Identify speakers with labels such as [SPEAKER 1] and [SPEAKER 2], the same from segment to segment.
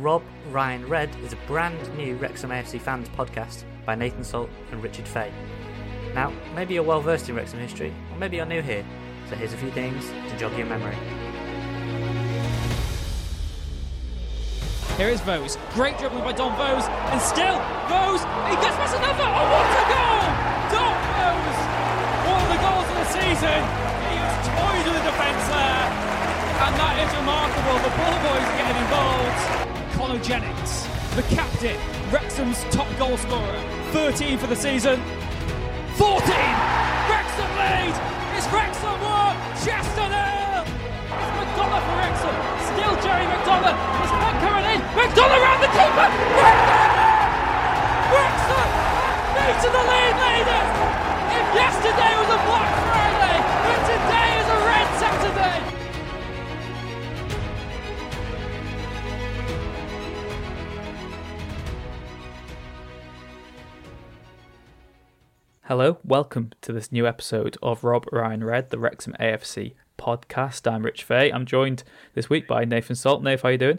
[SPEAKER 1] Rob Ryan Red is a brand new Wrexham AFC fans podcast by Nathan Salt and Richard Fay. Now, maybe you're well versed in Wrexham history, or maybe you're new here, so here's a few things to jog your memory.
[SPEAKER 2] Here is Vose. Great dribbling by Don Vose. And still, Vose, Jennings, the captain, Wrexham's top goal scorer. 13 for the season. 14! Wrexham lead! It's Wrexham 1! Chester nil! It's McDonagh for Wrexham. Still Jerry McDonagh. It's not coming in. McDonagh round the keeper. Wrexham! Wrexham beaten the lead leaders. If yesterday was a Black
[SPEAKER 3] Hello, welcome to this new episode of Rob Ryan Red, the Wrexham AFC podcast. I'm Rich Fay. I'm joined this week by Nathan Salt. Nathan, how are you doing?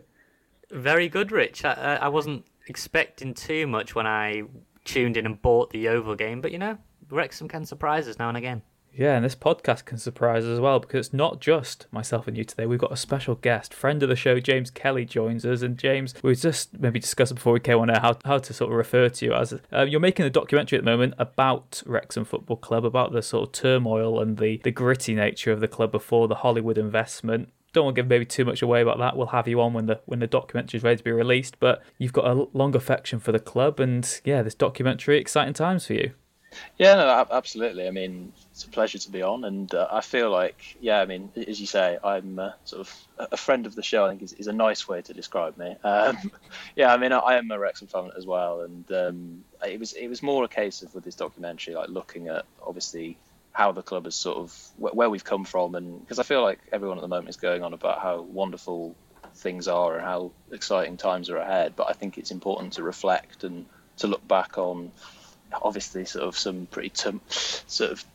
[SPEAKER 1] Very good, Rich. I, I I wasn't expecting too much when I tuned in and bought the Oval game, but you know, Wrexham can surprise us now and again.
[SPEAKER 3] Yeah, and this podcast can surprise as well because it's not just myself and you today. We've got a special guest, friend of the show, James Kelly, joins us. And James, we just maybe discussing before we came on air how, how to sort of refer to you as uh, you're making a documentary at the moment about Wrexham Football Club, about the sort of turmoil and the, the gritty nature of the club before the Hollywood investment. Don't want to give maybe too much away about that. We'll have you on when the when the documentary is ready to be released. But you've got a long affection for the club, and yeah, this documentary, exciting times for you.
[SPEAKER 4] Yeah, no, absolutely. I mean, it's a pleasure to be on, and uh, I feel like, yeah, I mean, as you say, I'm uh, sort of a friend of the show. I think is, is a nice way to describe me. Um, yeah, I mean, I, I am a Wrexham fan as well, and um, it was it was more a case of with this documentary, like looking at obviously how the club has sort of wh- where we've come from, and because I feel like everyone at the moment is going on about how wonderful things are and how exciting times are ahead, but I think it's important to reflect and to look back on obviously sort of some pretty sort of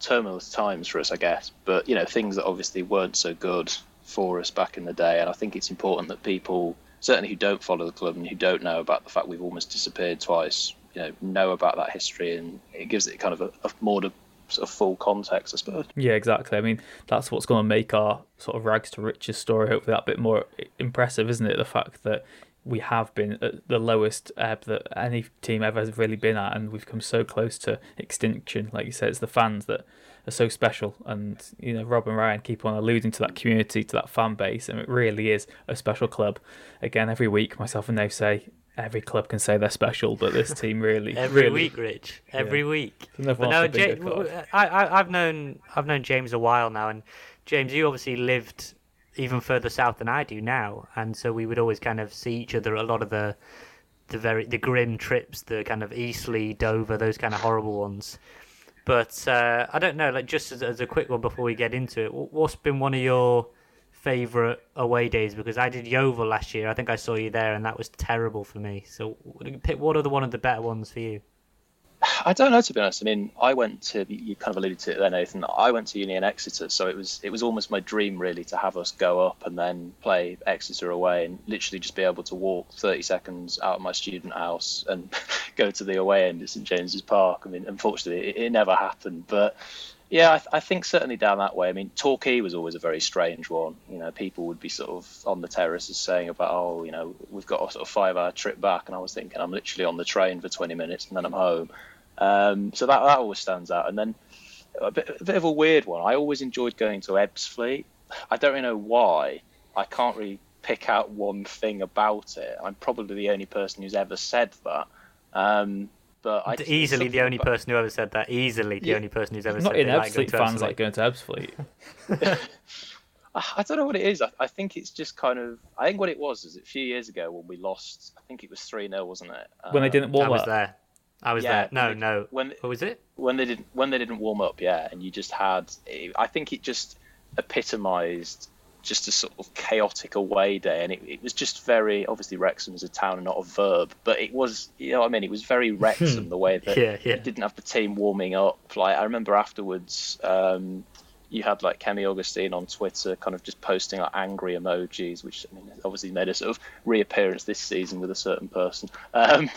[SPEAKER 4] tumultuous times for us, I guess. But you know, things that obviously weren't so good for us back in the day, and I think it's important that people, certainly who don't follow the club and who don't know about the fact we've almost disappeared twice, you know, know about that history, and it gives it kind of a, a more to, sort of full context, I suppose.
[SPEAKER 3] Yeah, exactly. I mean, that's what's going to make our sort of rags to riches story hopefully that bit more impressive, isn't it? The fact that we have been at the lowest ebb that any team ever has really been at, and we've come so close to extinction. Like you said, it's the fans that are so special, and you know, Rob and Ryan keep on alluding to that community, to that fan base, and it really is a special club. Again, every week, myself and Dave say every club can say they're special, but this team really,
[SPEAKER 1] Every
[SPEAKER 3] really,
[SPEAKER 1] week, Rich. Every
[SPEAKER 3] Yeah.
[SPEAKER 1] week. But no,
[SPEAKER 3] the bingo
[SPEAKER 1] Ja-
[SPEAKER 3] card.
[SPEAKER 1] w- I, I, I've known I've known James a while now, and James, you obviously lived even further south than I do now, and so we would always kind of see each other a lot of the the very the grim trips, the kind of Eastleigh, Dover, those kind of horrible ones. But uh, I don't know, like just as, as a quick one before we get into it, what's been one of your favourite away days? Because I did Yeovil last year. I think I saw you there, and that was terrible for me. So, pick what are the one of the better ones for you?
[SPEAKER 4] I don't know to be honest. I mean, I went to you kind of alluded to it there, Nathan. I went to uni in Exeter, so it was it was almost my dream really to have us go up and then play Exeter away and literally just be able to walk 30 seconds out of my student house and go to the away end at St James's Park. I mean, unfortunately, it, it never happened, but yeah, I, th- I, think certainly down that way. I mean, Torquay was always a very strange one. You know, people would be sort of on the terraces saying about, oh, you know, we've got a sort of five-hour trip back, and I was thinking I'm literally on the train for 20 minutes and then I'm home. Um, so that that always stands out. And then a bit, a bit of a weird one. I always enjoyed going to Ebbsfleet. I don't really know why. I can't really pick out one thing about it. I'm probably the only person who's ever said that. Um, but I
[SPEAKER 1] easily the only about... person who ever said that. Easily the yeah. only person who's ever
[SPEAKER 3] Not
[SPEAKER 1] said
[SPEAKER 3] in Ebbsfleet fans like going to Ebbsfleet.
[SPEAKER 4] I don't know what it is. I, I, think it's just kind of. I think what it was is a few years ago when we lost. I think it was three 0 wasn't it?
[SPEAKER 3] When they didn't warm
[SPEAKER 1] I was there. I was yeah, there. No, no.
[SPEAKER 4] When
[SPEAKER 1] what was it?
[SPEAKER 4] When they didn't when they didn't warm up, yeah, and you just had. I think it just epitomised just a sort of chaotic away day, and it, it was just very obviously Wrexham is a town and not a verb, but it was you know what I mean it was very Wrexham the way that
[SPEAKER 1] yeah, yeah.
[SPEAKER 4] it didn't have the team warming up. Like I remember afterwards, um, you had like Kemi Augustine on Twitter, kind of just posting like angry emojis, which I mean obviously made a sort of reappearance this season with a certain person. Um,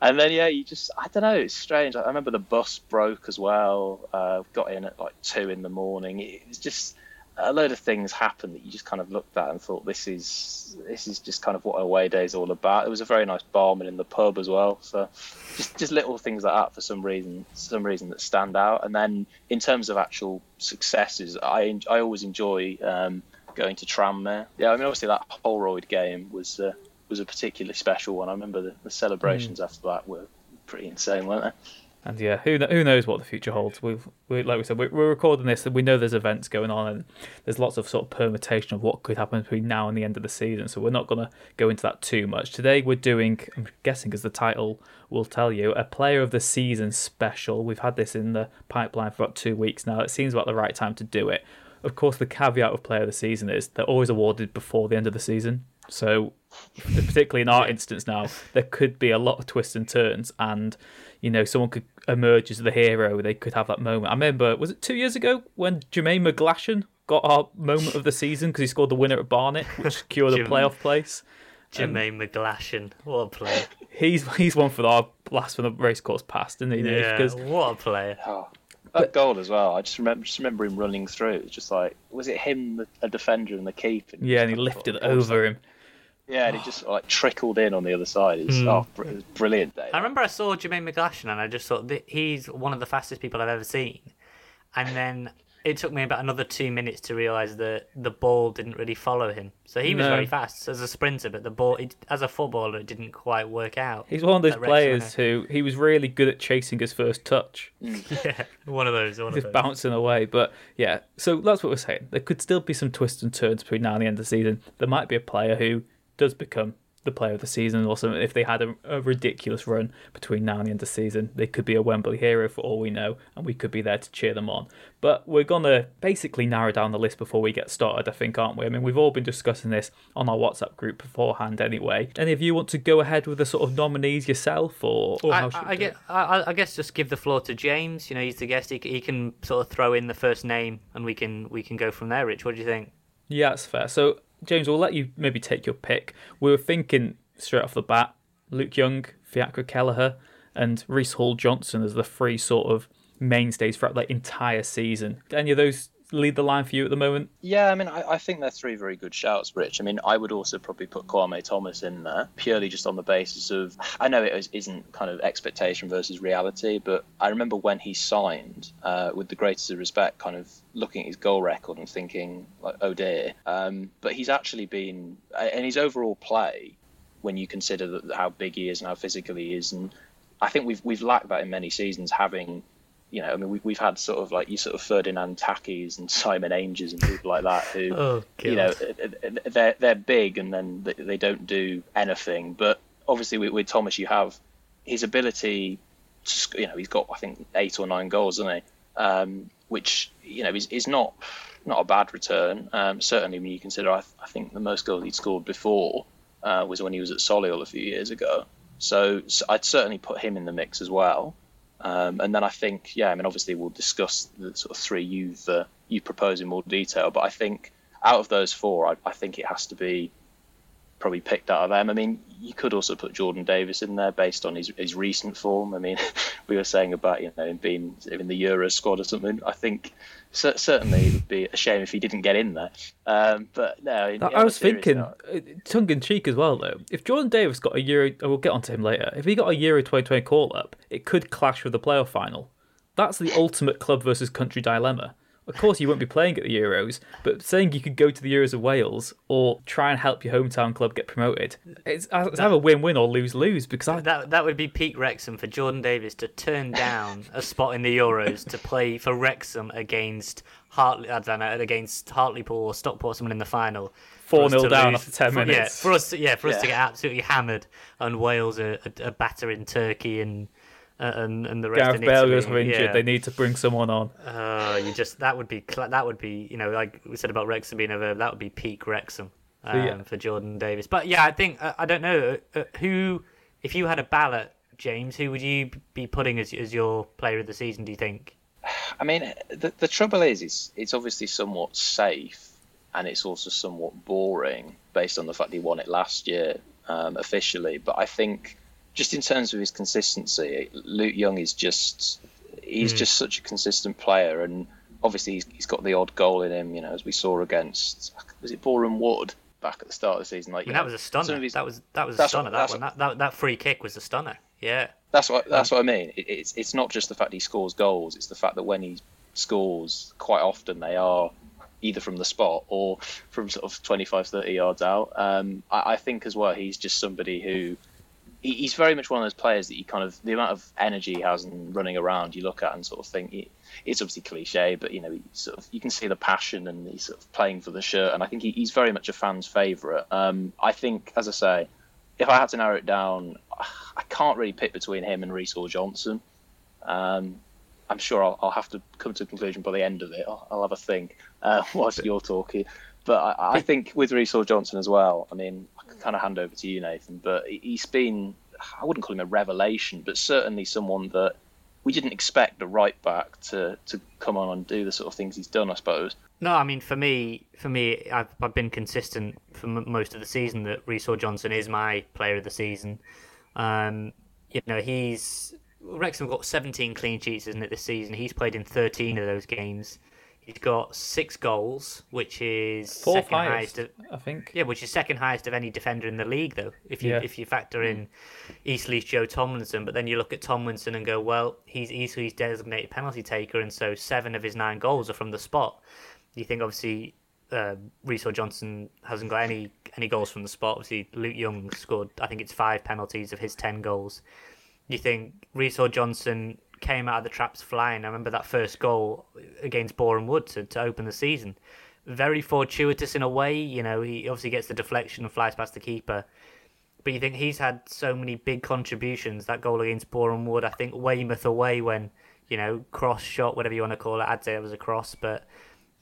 [SPEAKER 4] and then yeah, you just I don't know, it's strange. I remember the bus broke as well. Uh, got in at like two in the morning. It was just a load of things happened that you just kind of looked at and thought this is this is just kind of what away day is all about. There was a very nice barman in the pub as well, so just just little things like that for some reason, some reason that stand out. And then in terms of actual successes, I I always enjoy um, going to Tranmere. Yeah, I mean obviously that Holroyd game was uh, was a particularly special one. I remember the, the celebrations mm. after that were pretty insane, weren't they?
[SPEAKER 3] And yeah, who who knows what the future holds? We, we like we said, we're, we're recording this, and we know there's events going on, and there's lots of sort of permutation of what could happen between now and the end of the season. So we're not going to go into that too much today. We're doing, I'm guessing, as the title will tell you, a Player of the Season special. We've had this in the pipeline for about two weeks now. It seems about the right time to do it. Of course, the caveat of Player of the Season is they're always awarded before the end of the season. So, particularly in our instance now, there could be a lot of twists and turns, and you know, someone could emerge as the hero. They could have that moment. I remember, was it two years ago when Jermaine McGlashan got our moment of the season because he scored the winner at Barnet, which secured a playoff place.
[SPEAKER 1] Jermaine um, McGlashan, what a player!
[SPEAKER 3] He's he's one for our last from the racecourse past, isn't he?
[SPEAKER 1] Yeah, because, what a player!
[SPEAKER 4] Oh, that but, goal as well. I just remember just remember him running through. It was just like, was it him, a defender, and the keeper?
[SPEAKER 3] Yeah, and he lifted over him.
[SPEAKER 4] Yeah, and it just like trickled in on the other side. It's mm. oh, it was brilliant day.
[SPEAKER 1] I remember I saw Jermaine McGlashan and I just thought he's one of the fastest people I've ever seen. And then it took me about another two minutes to realise that the ball didn't really follow him. So he was no. very fast as a sprinter, but the ball, it, as a footballer, it didn't quite work out.
[SPEAKER 3] He's one of those players who he was really good at chasing his first touch.
[SPEAKER 1] yeah, one of those. One
[SPEAKER 3] Just
[SPEAKER 1] of
[SPEAKER 3] those. bouncing away. But yeah, so that's what we're saying. There could still be some twists and turns between now and the end of the season. There might be a player who does become the player of the season or something. If they had a, a, ridiculous run between now and the end of the season, they could be a Wembley hero for all we know, and we could be there to cheer them on. But we're gonna basically narrow down the list before we get started, I think, aren't we? I mean, we've all been discussing this on our WhatsApp group beforehand, anyway. Any of you want to go ahead with the sort of nominees yourself, or, or
[SPEAKER 1] I, I, I, I, guess just give the floor to James. You know, he's the guest. He, he can sort of throw in the first name, and we can we can go from there. Rich, what do you think?
[SPEAKER 3] Yeah, that's fair. So James, we'll let you maybe take your pick. We were thinking straight off the bat Luke Young, Fiacre Kelleher, and Reece Hall Johnson as the three sort of mainstays throughout the entire season. Any of those lead the line for you at the moment?
[SPEAKER 4] Yeah, I mean, I, I, think they're three very good shouts, Rich. I mean, I would also probably put Kwame Thomas in there purely just on the basis of I know it isn't kind of expectation versus reality, but I remember when he signed, uh, with the greatest of respect, kind of looking at his goal record and thinking, like, oh dear. Um, but he's actually been, and his overall play, when you consider how big he is and how physical he is, and I think we've we've lacked that in many seasons, having you know, I mean, we've, we've had sort of like you sort of Ferdinand Takis and Simon Ainges and people like that who,
[SPEAKER 1] oh,
[SPEAKER 4] you know, they're they're big and then they don't do anything. But obviously, with, with Thomas, you have his ability. To, you know, he's got I think eight or nine goals, isn't he? Um, which you know is, is not not a bad return. Um, certainly, when you consider, I, I, think the most goals he'd scored before uh, was when he was at Solihull a few years ago. So, so I'd certainly put him in the mix as well. Um, and then I think, yeah, I mean, obviously we'll discuss the sort of three you've uh, you propose in more detail. But I think out of those four, I, I think it has to be probably picked out of them. I mean, you could also put Jordan Davies in there based on his, his recent form. I mean, we were saying about you know him being in the Euro squad or something. I think certainly it would be a shame if he didn't get in there. Um, but no,
[SPEAKER 3] I was thinking, note, uh, tongue in cheek as well though. If Jordan Davies got a Euro, we'll get onto him later. If he got a Euro 2020 call up, it could clash with the playoff final. That's the ultimate club versus country dilemma. Of course, you won't be playing at the Euros, but saying you could go to the Euros of Wales or try and help your hometown club get promoted, it's, it's either win-win or lose-lose. Because I...
[SPEAKER 1] that that would be peak Wrexham for Jordan Davies to turn down a spot in the Euros to play for Wrexham against Hartley, I don't know, against Hartlepool or Stockport, someone in the final.
[SPEAKER 3] Four 0 down lose. after ten minutes.
[SPEAKER 1] Yeah, for us, to, yeah, for us yeah. to get absolutely hammered, and Wales a are, are battering Turkey and uh, and and the rest.
[SPEAKER 3] Gareth Bale goes injured. Yeah. They need to bring someone on.
[SPEAKER 1] Uh, you just that would be that would be you know like we said about Wrexham being over that would be peak Wrexham um, yeah. for Jordan Davies. But yeah, I think uh, I don't know uh, who if you had a ballot, James, who would you be putting as as your player of the season? Do you think?
[SPEAKER 4] I mean, the the trouble is, it's it's obviously somewhat safe, and it's also somewhat boring based on the fact he won it last year um, officially. But I think just in terms of his consistency, Luke Young is just he's mm. just such a consistent player, and obviously he's, he's got the odd goal in him. You know, as we saw against was it Boreham Wood back at the start of the season?
[SPEAKER 1] Like I mean, that know, was a stunner. His, that was that was a stunner. What, that one, what, that, that that free kick was a stunner. Yeah.
[SPEAKER 4] That's what that's what I mean. It, it's it's not just the fact he scores goals; it's the fact that when he scores, quite often they are either from the spot or from sort of 25, 30 yards out. Um, I, I think as well, he's just somebody who he's very much one of those players that you kind of the amount of energy he has and running around you look at and sort of think he, it's obviously cliche but you know sort of you can see the passion and he's sort of playing for the shirt and I think he, he's very much a fan's favourite. Um, I think as I say if I had to narrow it down I can't really pick between him and Reece Johnson. Um, I'm sure I'll, I'll, have to come to a conclusion by the end of it. I'll, I'll have a think uh, whilst you're talking. But I, I think with Reece Johnson as well I mean kind of hand over to you, Nathan. But he's been, I wouldn't call him a revelation, but certainly someone that we didn't expect a right back to, to come on and do the sort of things he's done, I suppose.
[SPEAKER 1] No, I mean for me, for me, I've, I've been consistent for m- most of the season that Reece Johnson is my player of the season. Um, you know, he's Wrexham got 17 clean sheets, isn't it, this season? He's played in 13 of those games. He's got six goals, which is
[SPEAKER 3] Fourth second highest, highest of, I think.
[SPEAKER 1] Yeah, which is second highest of any defender in the league, though. If you yeah. if you factor in Eastleigh's Joe Tomlinson, but then you look at Tomlinson and go, well, he's Eastleigh's designated penalty taker, and so seven of his nine goals are from the spot. You think obviously uh, Reece Johnson hasn't got any any goals from the spot. Obviously, Luke Young scored. I think it's five penalties of his ten goals. You think Reece Johnson came out of the traps flying. I remember that first goal against Boreham Wood to, to open the season. Very fortuitous in a way, you know, he obviously gets the deflection and flies past the keeper. But you think he's had so many big contributions. That goal against Boreham Wood, I think Weymouth away when, you know, cross shot, whatever you want to call it. I'd say it was a cross, but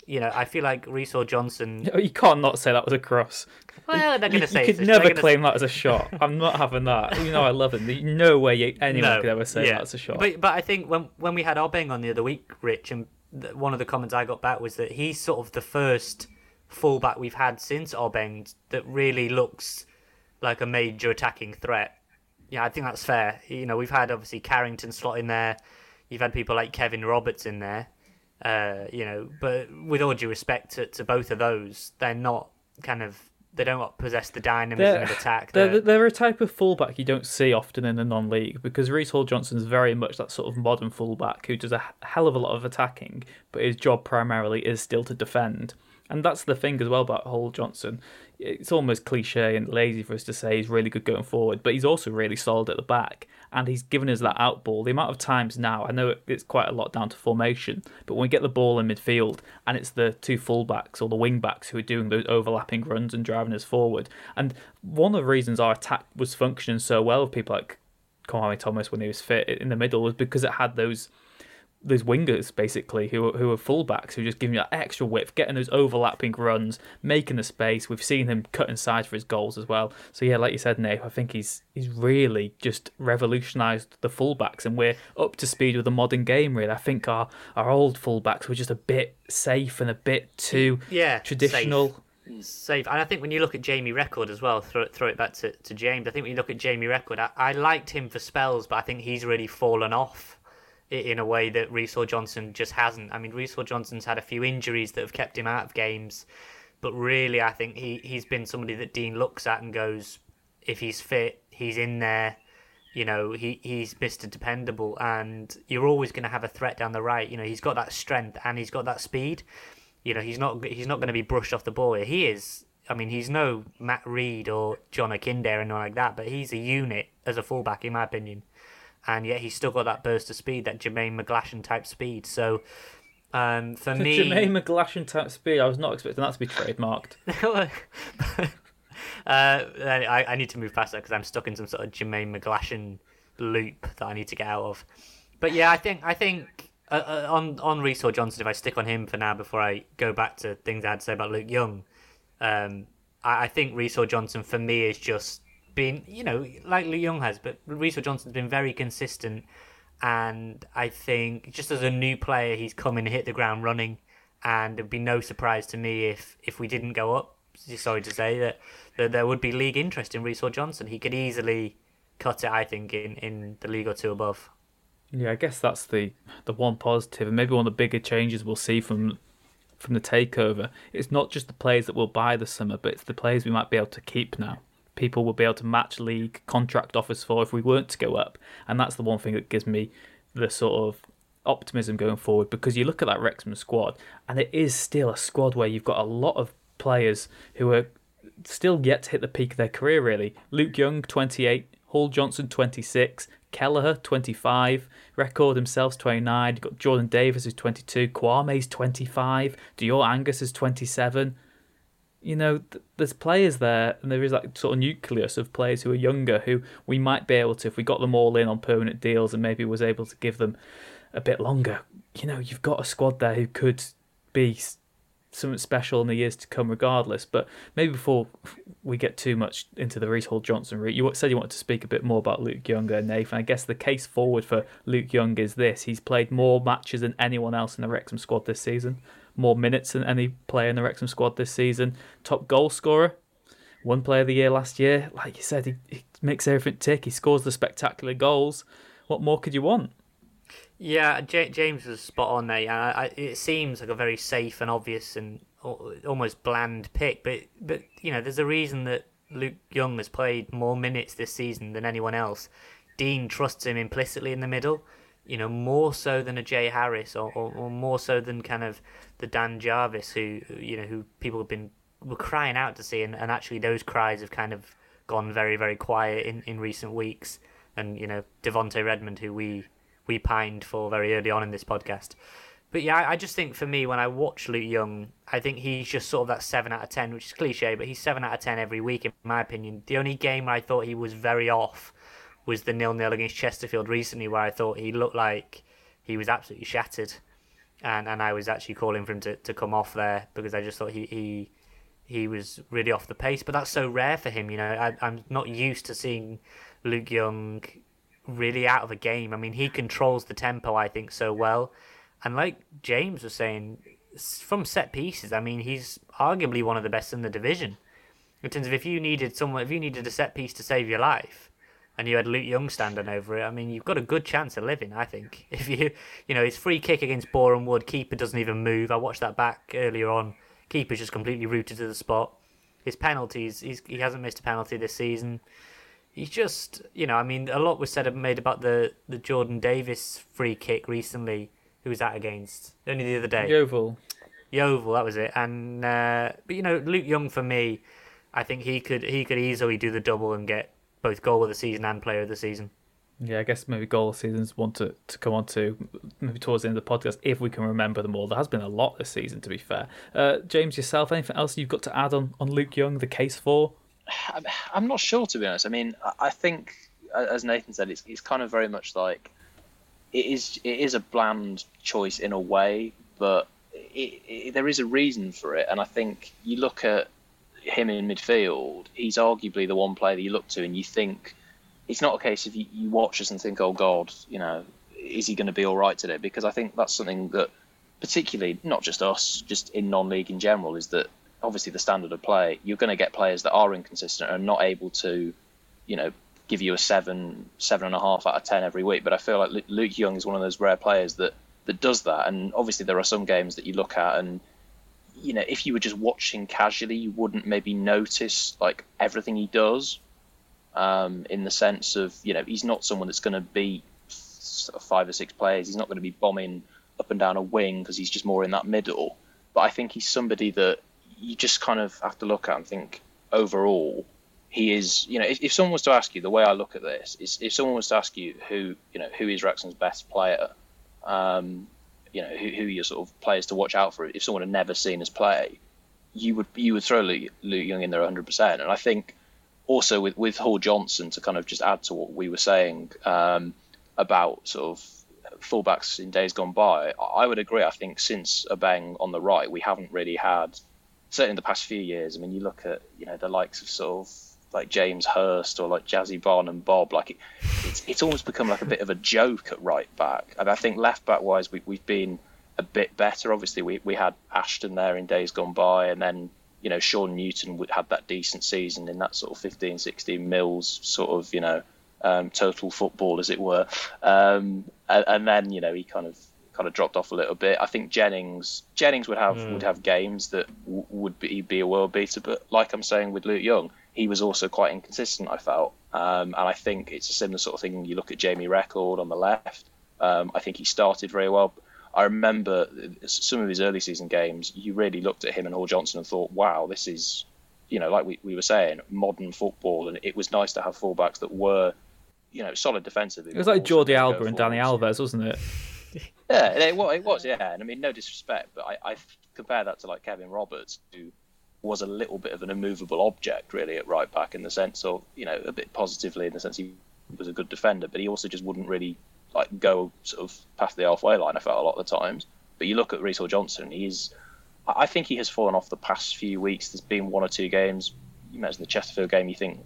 [SPEAKER 1] you know, I feel like Reece Johnson.
[SPEAKER 3] You can't not say that was a cross.
[SPEAKER 1] Well, they're going to say
[SPEAKER 3] you could never claim that as a shot. I'm not having that. You know, I love him. No way anyone no, could ever say yeah. that's a shot.
[SPEAKER 1] But but I think when when we had Obeng on the other week, Rich, and one of the comments I got back was that he's sort of the first fullback we've had since Obeng that really looks like a major attacking threat. Yeah, I think that's fair. You know, we've had obviously Carrington slot in there. You've had people like Kevin Roberts in there. Uh, you know, but with all due respect to, to both of those, they're not kind of they don't possess the dynamism they're, of attack.
[SPEAKER 3] They're, they're, a type of fullback you don't see often in the non-league because Reece Hall Johnson is very much that sort of modern fullback who does a hell of a lot of attacking, but his job primarily is still to defend. And that's the thing as well about Hall Johnson. It's almost cliche and lazy for us to say he's really good going forward, but he's also really solid at the back and he's given us that out ball. The amount of times now, I know it's quite a lot down to formation, but when we get the ball in midfield and it's the two fullbacks or the wing backs who are doing those overlapping runs and driving us forward, and one of the reasons our attack was functioning so well with people like Kwame Thomas when he was fit in the middle was because it had those those wingers basically who are, who are fullbacks who just giving you that extra width, getting those overlapping runs, making the space. We've seen him cut inside for his goals as well. So yeah, like you said, Nate, I think he's he's really just revolutionised the fullbacks, and we're up to speed with the modern game. Really, I think our our old fullbacks were just a bit safe and a bit too
[SPEAKER 1] yeah
[SPEAKER 3] traditional.
[SPEAKER 1] Safe. Safe, and I think when you look at Jamie Reckord as well, throw it, throw it back to, to James. I think when you look at Jamie Reckord, I, I liked him for spells, but I think he's really fallen off in a way that Reece Johnson just hasn't. I mean, Reece Johnson's had a few injuries that have kept him out of games, but really, I think he he's been somebody that Dean looks at and goes, if he's fit, he's in there. You know, he he's Mr. Dependable, and you're always going to have a threat down the right. You know, he's got that strength and he's got that speed. You know, he's not he's not going to be brushed off the ball. He is. I mean, he's no Matt Rhead or John Akinde or anything like that, but he's a unit as a fullback, in my opinion and yet he's still got that burst of speed, that Jermaine McGlashan type speed. So um, for
[SPEAKER 3] the
[SPEAKER 1] me,
[SPEAKER 3] Jermaine McGlashan type speed, I was not expecting that to be trademarked.
[SPEAKER 1] uh, I, I, need to move past that because I'm stuck in some sort of Jermaine McGlashan loop that I need to get out of. But yeah, I think I think uh, uh, on on Reece Johnson, if I stick on him for now before I go back to things I had to say about Luke Young, um, I, I think Reece Johnson for me is just been, you know, like Lee Young has, but Reece Johnson's been very consistent. And I think just as a new player, he's come in and hit the ground running. And it'd be no surprise to me if, if we didn't go up. Sorry to say that, that there would be league interest in Reece Johnson. He could easily cut it, I think, in, in the league or two above.
[SPEAKER 3] Yeah, I guess that's the the one positive, and maybe one of the bigger changes we'll see from from the takeover. It's not just the players that we'll buy this summer, but it's the players we might be able to keep now people will be able to match league contract offers for if we weren't to go up. And that's the one thing that gives me the sort of optimism going forward because you look at that Wrexham squad and it is still a squad where you've got a lot of players who are still yet to hit the peak of their career really. Luke Young 28, Hall Johnson 26, Kelleher 25, Reckord himself's 29, you've got Jordan Davies who's 22, Kwame's 25, Dior Angus is 27 you know, th- there's players there, and there is like sort of nucleus of players who are younger who we might be able to, if we got them all in on permanent deals and maybe was able to give them a bit longer. You know, you've got a squad there who could be something special in the years to come, regardless. But maybe before we get too much into the Reece Hall Johnson route, you said you wanted to speak a bit more about Luke Younger, and Nathan. I guess the case forward for Luke Young is this: he's played more matches than anyone else in the Wrexham squad this season more minutes than any player in the Wrexham squad this season. Top goal scorer, one player of the year last year. Like you said, he, he makes everything tick. He scores the spectacular goals. What more could you want?
[SPEAKER 1] Yeah, J- James was spot on there. I, it seems like a very safe and obvious and almost bland pick, but but you know, there's a reason that Luke Young has played more minutes this season than anyone else. Dean trusts him implicitly in the middle you know, more so than a Jay Harris or, or, or, more so than kind of the Dan Jarvis who, you know, who people have been were crying out to see, and, and actually those cries have kind of gone very, very quiet in, in recent weeks. And, you know, Devonte Redmond, who we, we pined for very early on in this podcast. But yeah, I, I just think for me, when I watch Luke Young, I think he's just sort of that 7 out of 10, which is cliche, but he's 7 out of 10 every week, in my opinion. The only game where I thought he was very off was the nil nil against Chesterfield recently, where I thought he looked like he was absolutely shattered, and and I was actually calling for him to, to come off there because I just thought he he he was really off the pace. But that's so rare for him, you know. I, I'm not used to seeing Luke Young really out of a game. I mean, he controls the tempo, I think, so well. And like James was saying, from set pieces, I mean, he's arguably one of the best in the division. In terms of if you needed someone, if you needed a set piece to save your life, and you had Luke Young standing over it, I mean, you've got a good chance of living. I think if you, you know, his free kick against Boreham Wood, keeper doesn't even move. I watched that back earlier on. Keeper's just completely rooted to the spot. His penalties, he's, he hasn't missed a penalty this season. He's just, you know, I mean, a lot was said and made about the the Jordan Davies free kick recently. Who was that against? Only the other day.
[SPEAKER 3] Yeovil.
[SPEAKER 1] Yeovil, that was it. And uh, but you know, Luke Young for me, I think he could he could easily do the double and get both goal of the season and player of the season.
[SPEAKER 3] Yeah, I guess maybe goal of seasons want to, to come on to maybe towards the end of the podcast if we can remember them all. There has been a lot this season, to be fair. Uh, James, yourself, anything else you've got to add on, on Luke Young, the case for?
[SPEAKER 4] I'm not sure, to be honest. I mean, I think, as Nathan said, it's, it's kind of very much like it is it is a bland choice in a way, but it, it, there is a reason for it, and I think you look at him in midfield. He's arguably the one player that you look to, and you think it's not a case of you, you watch us and think, oh God, you know, is he going to be all right today? Because I think that's something that, particularly not just us, just in non-league in general, is that obviously the standard of play. You're going to get players that are inconsistent and not able to, you know, give you a seven, seven and a half out of ten every week. But I feel like Luke Young is one of those rare players that that does that. And obviously there are some games that you look at and you know if you were just watching casually, you wouldn't maybe notice like everything he does. Um, in the sense of you know he's not someone that's going to beat five or six players. He's not going to be bombing up and down a wing because he's just more in that middle. But I think he's somebody that you just kind of have to look at and think overall he is, you know, if, if, someone was to ask you, the way I look at this is, if someone was to ask you who, you know, who is Wrexham's best player, um, you know, who, who your sort of players to watch out for, if someone had never seen us play, you would you would throw Luke, Luke Young in there 100%. And I think also with with Hall Johnson to kind of just add to what we were saying um, about sort of fullbacks in days gone by, I would agree. I think since Obeng on the right, we haven't really had certainly in the past few years. I mean, you look at you know the likes of sort of like James Hurst or like Jazzi Barnum Bobb, like it, it's it's almost become like a bit of a joke at right back. And I think left back wise, we, we've been a bit better. Obviously, we we had Ashton there in days gone by, and then you know Sean Newton would had that decent season in that sort of 15, 16 mils sort of you know um, total football as it were. Um, and, and then you know he kind of kind of dropped off a little bit. I think Jennings Jennings would have mm. would have games that w- would be, be a world beater, but like I'm saying with Luke Young, he was also quite inconsistent. I felt, um, and I think it's a similar sort of thing. You look at Jamie Reckord on the left. Um, I think he started very well. I remember some of his early season games. You really looked at him and Hall Johnson and thought, "Wow, this is, you know, like we, we were saying, modern football." And it was nice to have fullbacks that were, you know, solid defensively.
[SPEAKER 3] It was like Jordi Alba and Dani Alves, wasn't it?
[SPEAKER 4] yeah, it, it was. Yeah, and I mean, no disrespect, but I, I compare that to like Kevin Roberts, who was a little bit of an immovable object, really, at right back in the sense of, you know, a bit positively in the sense he was a good defender, but he also just wouldn't really like go sort of past the halfway line. I felt a lot of the times. But you look at Reece Johnson, he's, I think he has fallen off the past few weeks. There's been one or two games. You mentioned the Chesterfield game. You think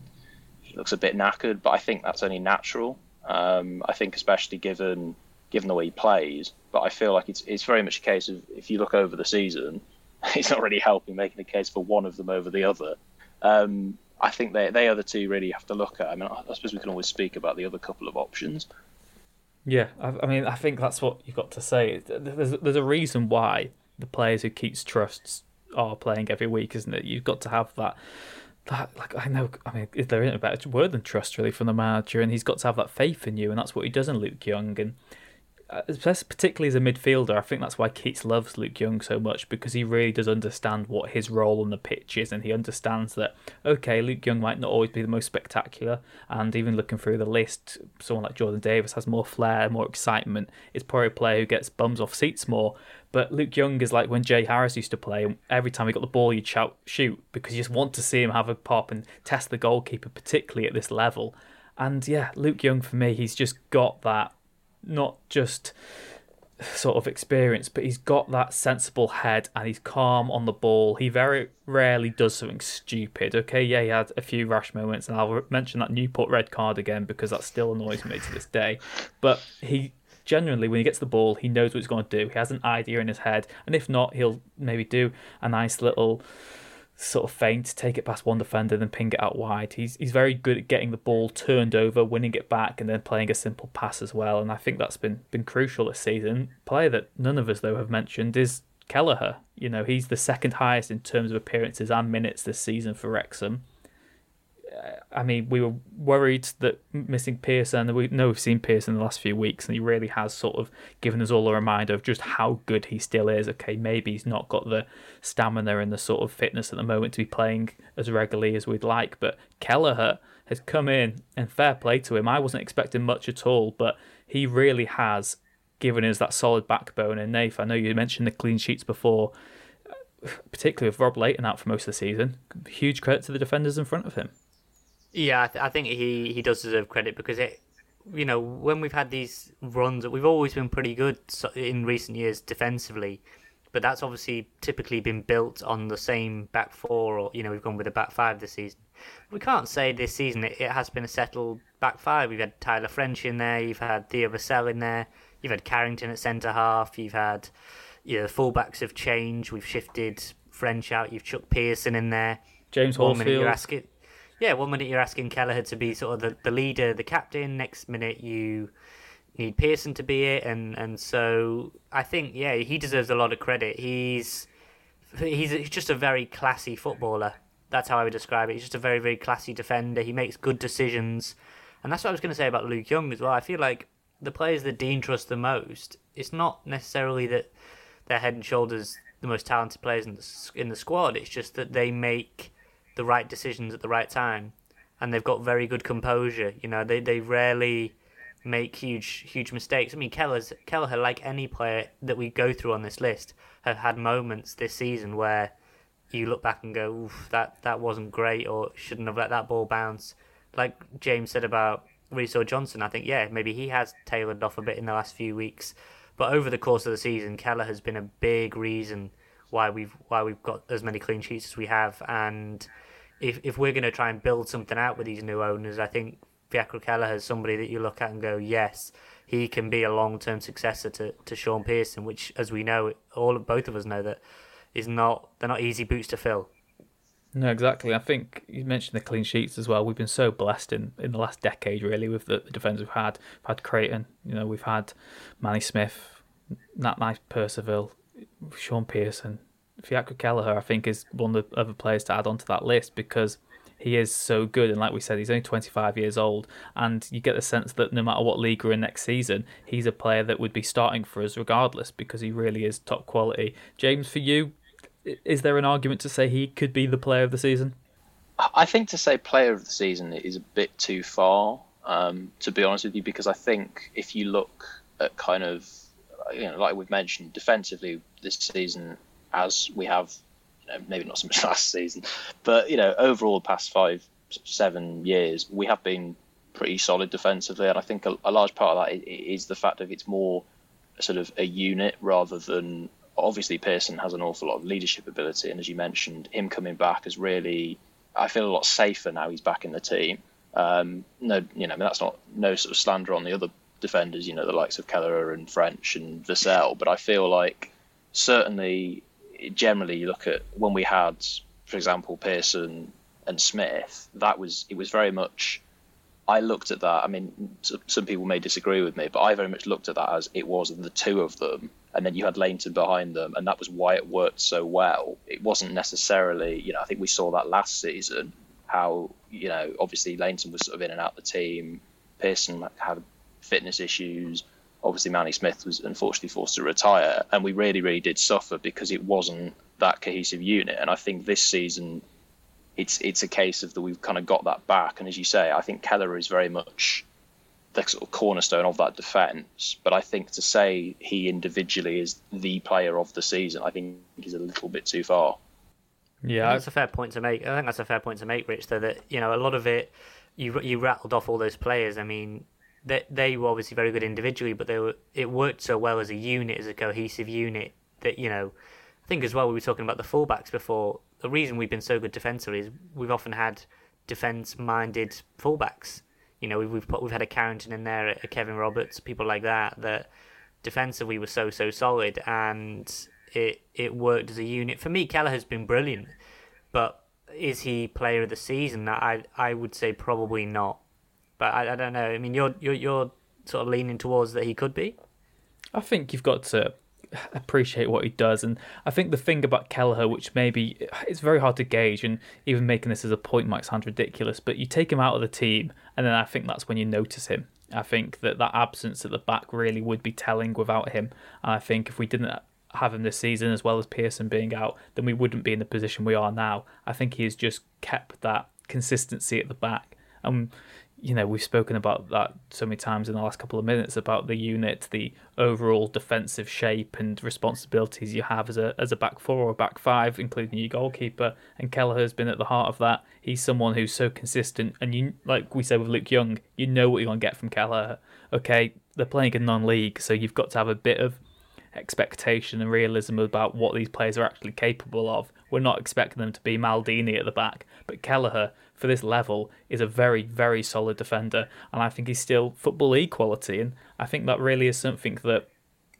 [SPEAKER 4] he looks a bit knackered, but I think that's only natural. Um, I think especially given given the way he plays. But I feel like it's it's very much a case of if you look over the season, he's not really helping making a case for one of them over the other. Um, I think they they are the two really have to look at. I mean, I suppose we can always speak about the other couple of options.
[SPEAKER 3] Yeah, I, I mean, I think that's what you've got to say. There's there's a reason why the players who keeps trusts are playing every week, isn't it? You've got to have that. That like I know, I mean, is there a better word than trust really from the manager? And he's got to have that faith in you, and that's what he does in Luke Young. And Uh, particularly as a midfielder, I think that's why Keates loves Luke Young so much because he really does understand what his role on the pitch is, and he understands that okay, Luke Young might not always be the most spectacular, and even looking through the list, someone like Jordan Davies has more flair, more excitement. It's probably a player who gets bums off seats more. But Luke Young is like when Jay Harris used to play. Every time he got the ball, you'd shout shoot because you just want to see him have a pop and test the goalkeeper, particularly at this level. And yeah, Luke Young for me, he's just got that not just sort of experience, but he's got that sensible head and he's calm on the ball. He very rarely does something stupid. Okay, yeah, he had a few rash moments, and I'll mention that Newport red card again because that still annoys me to this day. But he genuinely, when he gets the ball, he knows what he's going to do. He has an idea in his head, and if not, he'll maybe do a nice little sort of feint, take it past one defender, then ping it out wide. He's he's very good at getting the ball turned over, winning it back, and then playing a simple pass as well. And I think that's been been crucial this season. Player that none of us though have mentioned is Kelleher. You know, he's the second highest in terms of appearances and minutes this season for Wrexham. I mean, we were worried that missing Pearson, we know we've seen Pearson in the last few weeks, and he really has sort of given us all a reminder of just how good he still is. Okay, maybe he's not got the stamina and the sort of fitness at the moment to be playing as regularly as we'd like, but Kelleher has come in, and fair play to him. I wasn't expecting much at all, but he really has given us that solid backbone. And Nath, I know you mentioned the clean sheets before, particularly with Rob Lainton out for most of the season. Huge credit to the defenders in front of him.
[SPEAKER 1] Yeah, I, th- I think he, he does deserve credit because it you know, when we've had these runs, we've always been pretty good in recent years defensively, but that's obviously typically been built on the same back four, or you know, we've gone with a back five this season. We can't say this season it, it has been a settled back five. We've had Tyler French in there, you've had Theo Vassell in there, you've had Carrington at centre half, you've had you know, fullbacks have changed. We've shifted French out. You've chucked Pearson in there.
[SPEAKER 3] James
[SPEAKER 1] One you're
[SPEAKER 3] Horsfield.
[SPEAKER 1] asking, yeah, one minute you're asking Kelleher to be sort of the, the leader, the captain. Next minute you need Pearson to be it, and and so I think yeah, he deserves a lot of credit. He's he's just a very classy footballer. That's how I would describe it. He's just a very very classy defender. He makes good decisions, and that's what I was going to say about Luke Young as well. I feel like the players that Dean trusts the most, it's not necessarily that they're head and shoulders the most talented players in the in the squad. It's just that they make the right decisions at the right time, and they've got very good composure. You know, they they rarely make huge huge mistakes. I mean, Keller's Kelleher, like any player that we go through on this list, have had moments this season where you look back and go, Oof, that that wasn't great, or shouldn't have let that ball bounce. Like James said about Reece or Johnson, I think yeah, maybe he has tailored off a bit in the last few weeks. But over the course of the season, Keller has been a big reason why we've why we've got as many clean sheets as we have. And if if we're going to try and build something out with these new owners, I think Fiacre Keller is somebody that you look at and go, yes, he can be a long term successor to, to Shaun Pearson, which, as we know, all both of us know that is not they're not easy boots to fill.
[SPEAKER 3] No, exactly. I think you mentioned the clean sheets as well. We've been so blessed in, in the last decade, really, with the, the defenders we've had. We've had Creighton, you know, we've had Manny Smith, Nat Knight Percival, Shaun Pearson. Fiacre Kelleher, I think, is one of the other players to add onto that list because he is so good. And like we said, he's only 25 years old. And you get the sense that no matter what league we're in next season, he's a player that would be starting for us regardless because he really is top quality. James, for you, is there an argument to say he could be the player of the season?
[SPEAKER 4] I think to say player of the season is a bit too far, um, to be honest with you, because I think if you look at kind of, you know, like we've mentioned, defensively this season, as we have, you know, maybe not so much last season, but you know, overall the past five, seven years, we have been pretty solid defensively, and I think a, a large part of that i- i- is the fact that it's more sort of a unit rather than obviously Pearson has an awful lot of leadership ability, and as you mentioned, him coming back has really I feel a lot safer now he's back in the team. Um, no, you know, I mean, that's not no sort of slander on the other defenders, you know, the likes of Keller and French and Vassell, but I feel like certainly, generally, you look at when we had, for example, Pearson and Smith, that was it was very much. I looked at that. I mean, some people may disagree with me, but I very much looked at that as it was the two of them, and then you had Lainton behind them, and that was why it worked so well. It wasn't necessarily, you know, I think we saw that last season, how you know, obviously Lainton was sort of in and out the team. Pearson had fitness issues. Obviously, Manny Smith was unfortunately forced to retire, and we really, really did suffer because it wasn't that cohesive unit. And I think this season, it's it's a case of that we've kind of got that back. And as you say, I think Keller is very much the sort of cornerstone of that defence. But I think to say he individually is the player of the season, I think is a little bit too far.
[SPEAKER 3] Yeah,
[SPEAKER 1] that's a fair point to make. I think that's a fair point to make, Rich. Though that you know a lot of it, you you rattled off all those players. I mean, they they were obviously very good individually, but they were it worked so well as a unit, as a cohesive unit that you know. I think as well we were talking about the fullbacks before. The reason we've been so good defensively is we've often had defence-minded fullbacks. You know, we've we've, put, we've had a Carrington in there, a Kevin Roberts, people like that. That defensively were so so solid, and it it worked as a unit. For me, Keller has been brilliant, but is he player of the season? I I would say probably not. But I, I don't know. I mean, you're you're you're sort of leaning towards that he could be.
[SPEAKER 3] I think you've got to appreciate what he does, and I think the thing about Kelleher, which maybe it's very hard to gauge, and even making this as a point might sound ridiculous, but you take him out of the team, and then I think that's when you notice him. I think that that absence at the back really would be telling without him. And I think if we didn't have him this season, as well as Pearson being out, then we wouldn't be in the position we are now. I think he has just kept that consistency at the back. And you know, we've spoken about that so many times in the last couple of minutes about the unit, the overall defensive shape and responsibilities you have as a as a back four or a back five, including your goalkeeper. And Kelleher's been at the heart of that. He's someone who's so consistent, and you, like we said with Luke Young, you know what you're going to get from Kelleher. Okay, they're playing in non-league, so you've got to have a bit of expectation and realism about what these players are actually capable of. We're not expecting them to be Maldini at the back, but Kelleher for this level is a very, very solid defender, and I think he's still football league quality. And I think that really is something that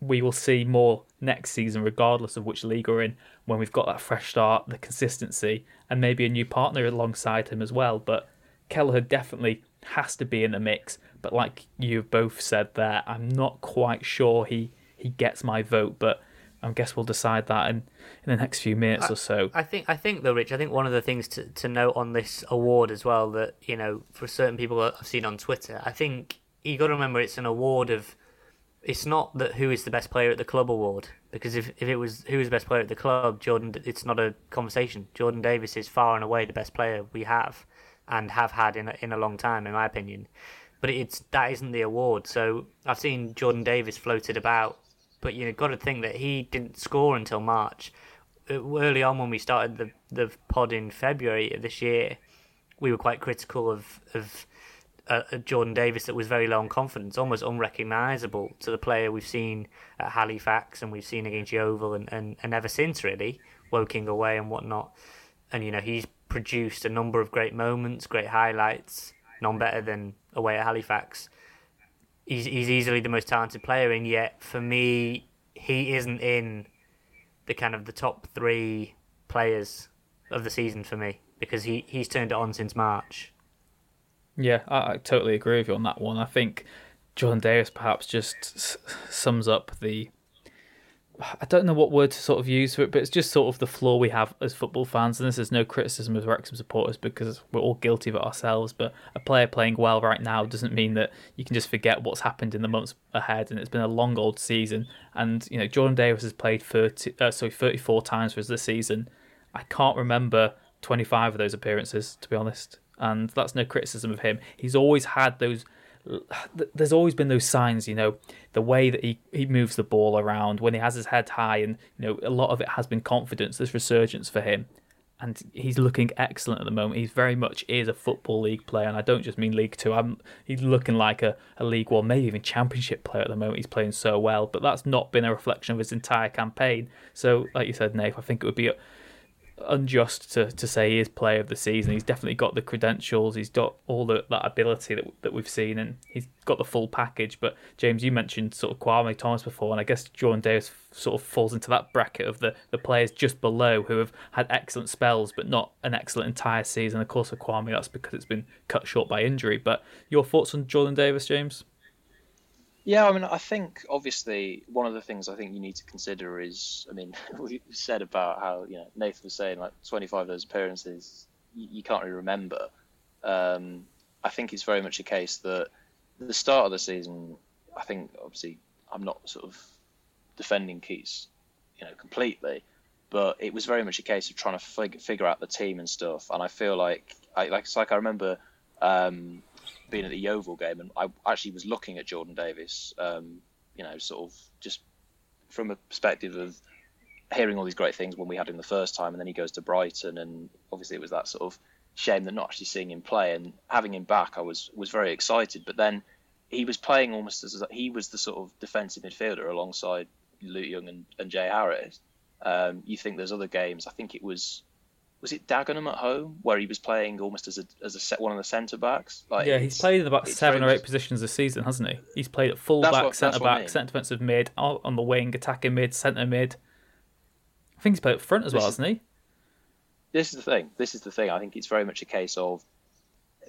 [SPEAKER 3] we will see more next season, regardless of which league we're in, when we've got that fresh start, the consistency, and maybe a new partner alongside him as well. But Kelleher definitely has to be in the mix. But like you've both said there, I'm not quite sure he, he gets my vote, but I guess we'll decide that in, in the next few minutes
[SPEAKER 1] I,
[SPEAKER 3] or so.
[SPEAKER 1] I think I think though, Rich. I think one of the things to, to note on this award as well that you know for certain people I've seen on Twitter, I think you got to remember it's an award of. It's not that who is the best player at the club award because if, if it was who is the best player at the club, Jordan, it's not a conversation. Jordan Davies is far and away the best player we have and have had in a, in a long time, in my opinion. But it's that isn't the award. So I've seen Jordan Davies floated about but you've got to think that he didn't score until March. Uh, early on, when we started the the pod in February of this year, we were quite critical of of uh, Jordan Davies that was very low on confidence, almost unrecognisable to the player we've seen at Halifax and we've seen against Yeovil and, and, and ever since really, Woking away and whatnot. And you know he's produced a number of great moments, great highlights, none better than away at Halifax he's he's easily the most talented player, and yet for me, he isn't in the kind of the top three players of the season for me because he, he's turned it on since March.
[SPEAKER 3] Yeah, I, I totally agree with you on that one. I think Jordan Davies perhaps just sums up the I don't know what word to sort of use for it, but it's just sort of the flaw we have as football fans. And this is no criticism of Wrexham supporters because we're all guilty of it ourselves. But a player playing well right now doesn't mean that you can just forget what's happened in the months ahead. And it's been a long old season. And you know, Jordan Davies has played 30, uh, sorry, 34 times for us this season. I can't remember 25 of those appearances, to be honest. And that's no criticism of him. He's always had those there's always been those signs, you know, the way that he, he moves the ball around when he has his head high, and you know, a lot of it has been confidence. There's resurgence for him, and he's looking excellent at the moment. He's very much is a football league player, and I don't just mean League Two. I'm he's looking like a, a League One, maybe even Championship player at the moment. He's playing so well, but that's not been a reflection of his entire campaign. So, like you said, Nate, I think it would be. Unjust to, to say he is player of the season. He's definitely got the credentials. He's got all the, that ability that that we've seen, and he's got the full package. But James, you mentioned sort of Kwame Thomas before, and I guess Jordan Davies sort of falls into that bracket of the, the players just below who have had excellent spells, but not an excellent entire season. Of course, for Kwame, that's because it's been cut short by injury. But your thoughts on Jordan Davies, James?
[SPEAKER 4] Yeah, I mean, I think obviously one of the things I think you need to consider is, I mean, we said about how you know Nathan was saying like 25 of those appearances you, you can't really remember. Um, I think it's very much a case that the start of the season, I think obviously I'm not sort of defending Keates, you know, completely, but it was very much a case of trying to fig- figure out the team and stuff. And I feel like, I, like it's like I remember um, being at the Yeovil game, and I actually was looking at Jordan Davies, um, you know, sort of just from a perspective of hearing all these great things when we had him the first time, and then he goes to Brighton, and obviously it was that sort of shame that not actually seeing him play, and having him back, I was was very excited. But then he was playing almost as he was the sort of defensive midfielder alongside Luke Young and, and Jay Harris. Um, you think there's other games? I think it was was it Dagenham at home where he was playing almost as a as a set one of the centre backs?
[SPEAKER 3] Like yeah, he's played in about seven or eight positions this season, hasn't he? He's played at full back, centre back, I mean. centre defensive mid, on the wing, attacking mid, centre mid. I think he's played up front as this well, hasn't he?
[SPEAKER 4] This is the thing. This is the thing. I think it's very much a case of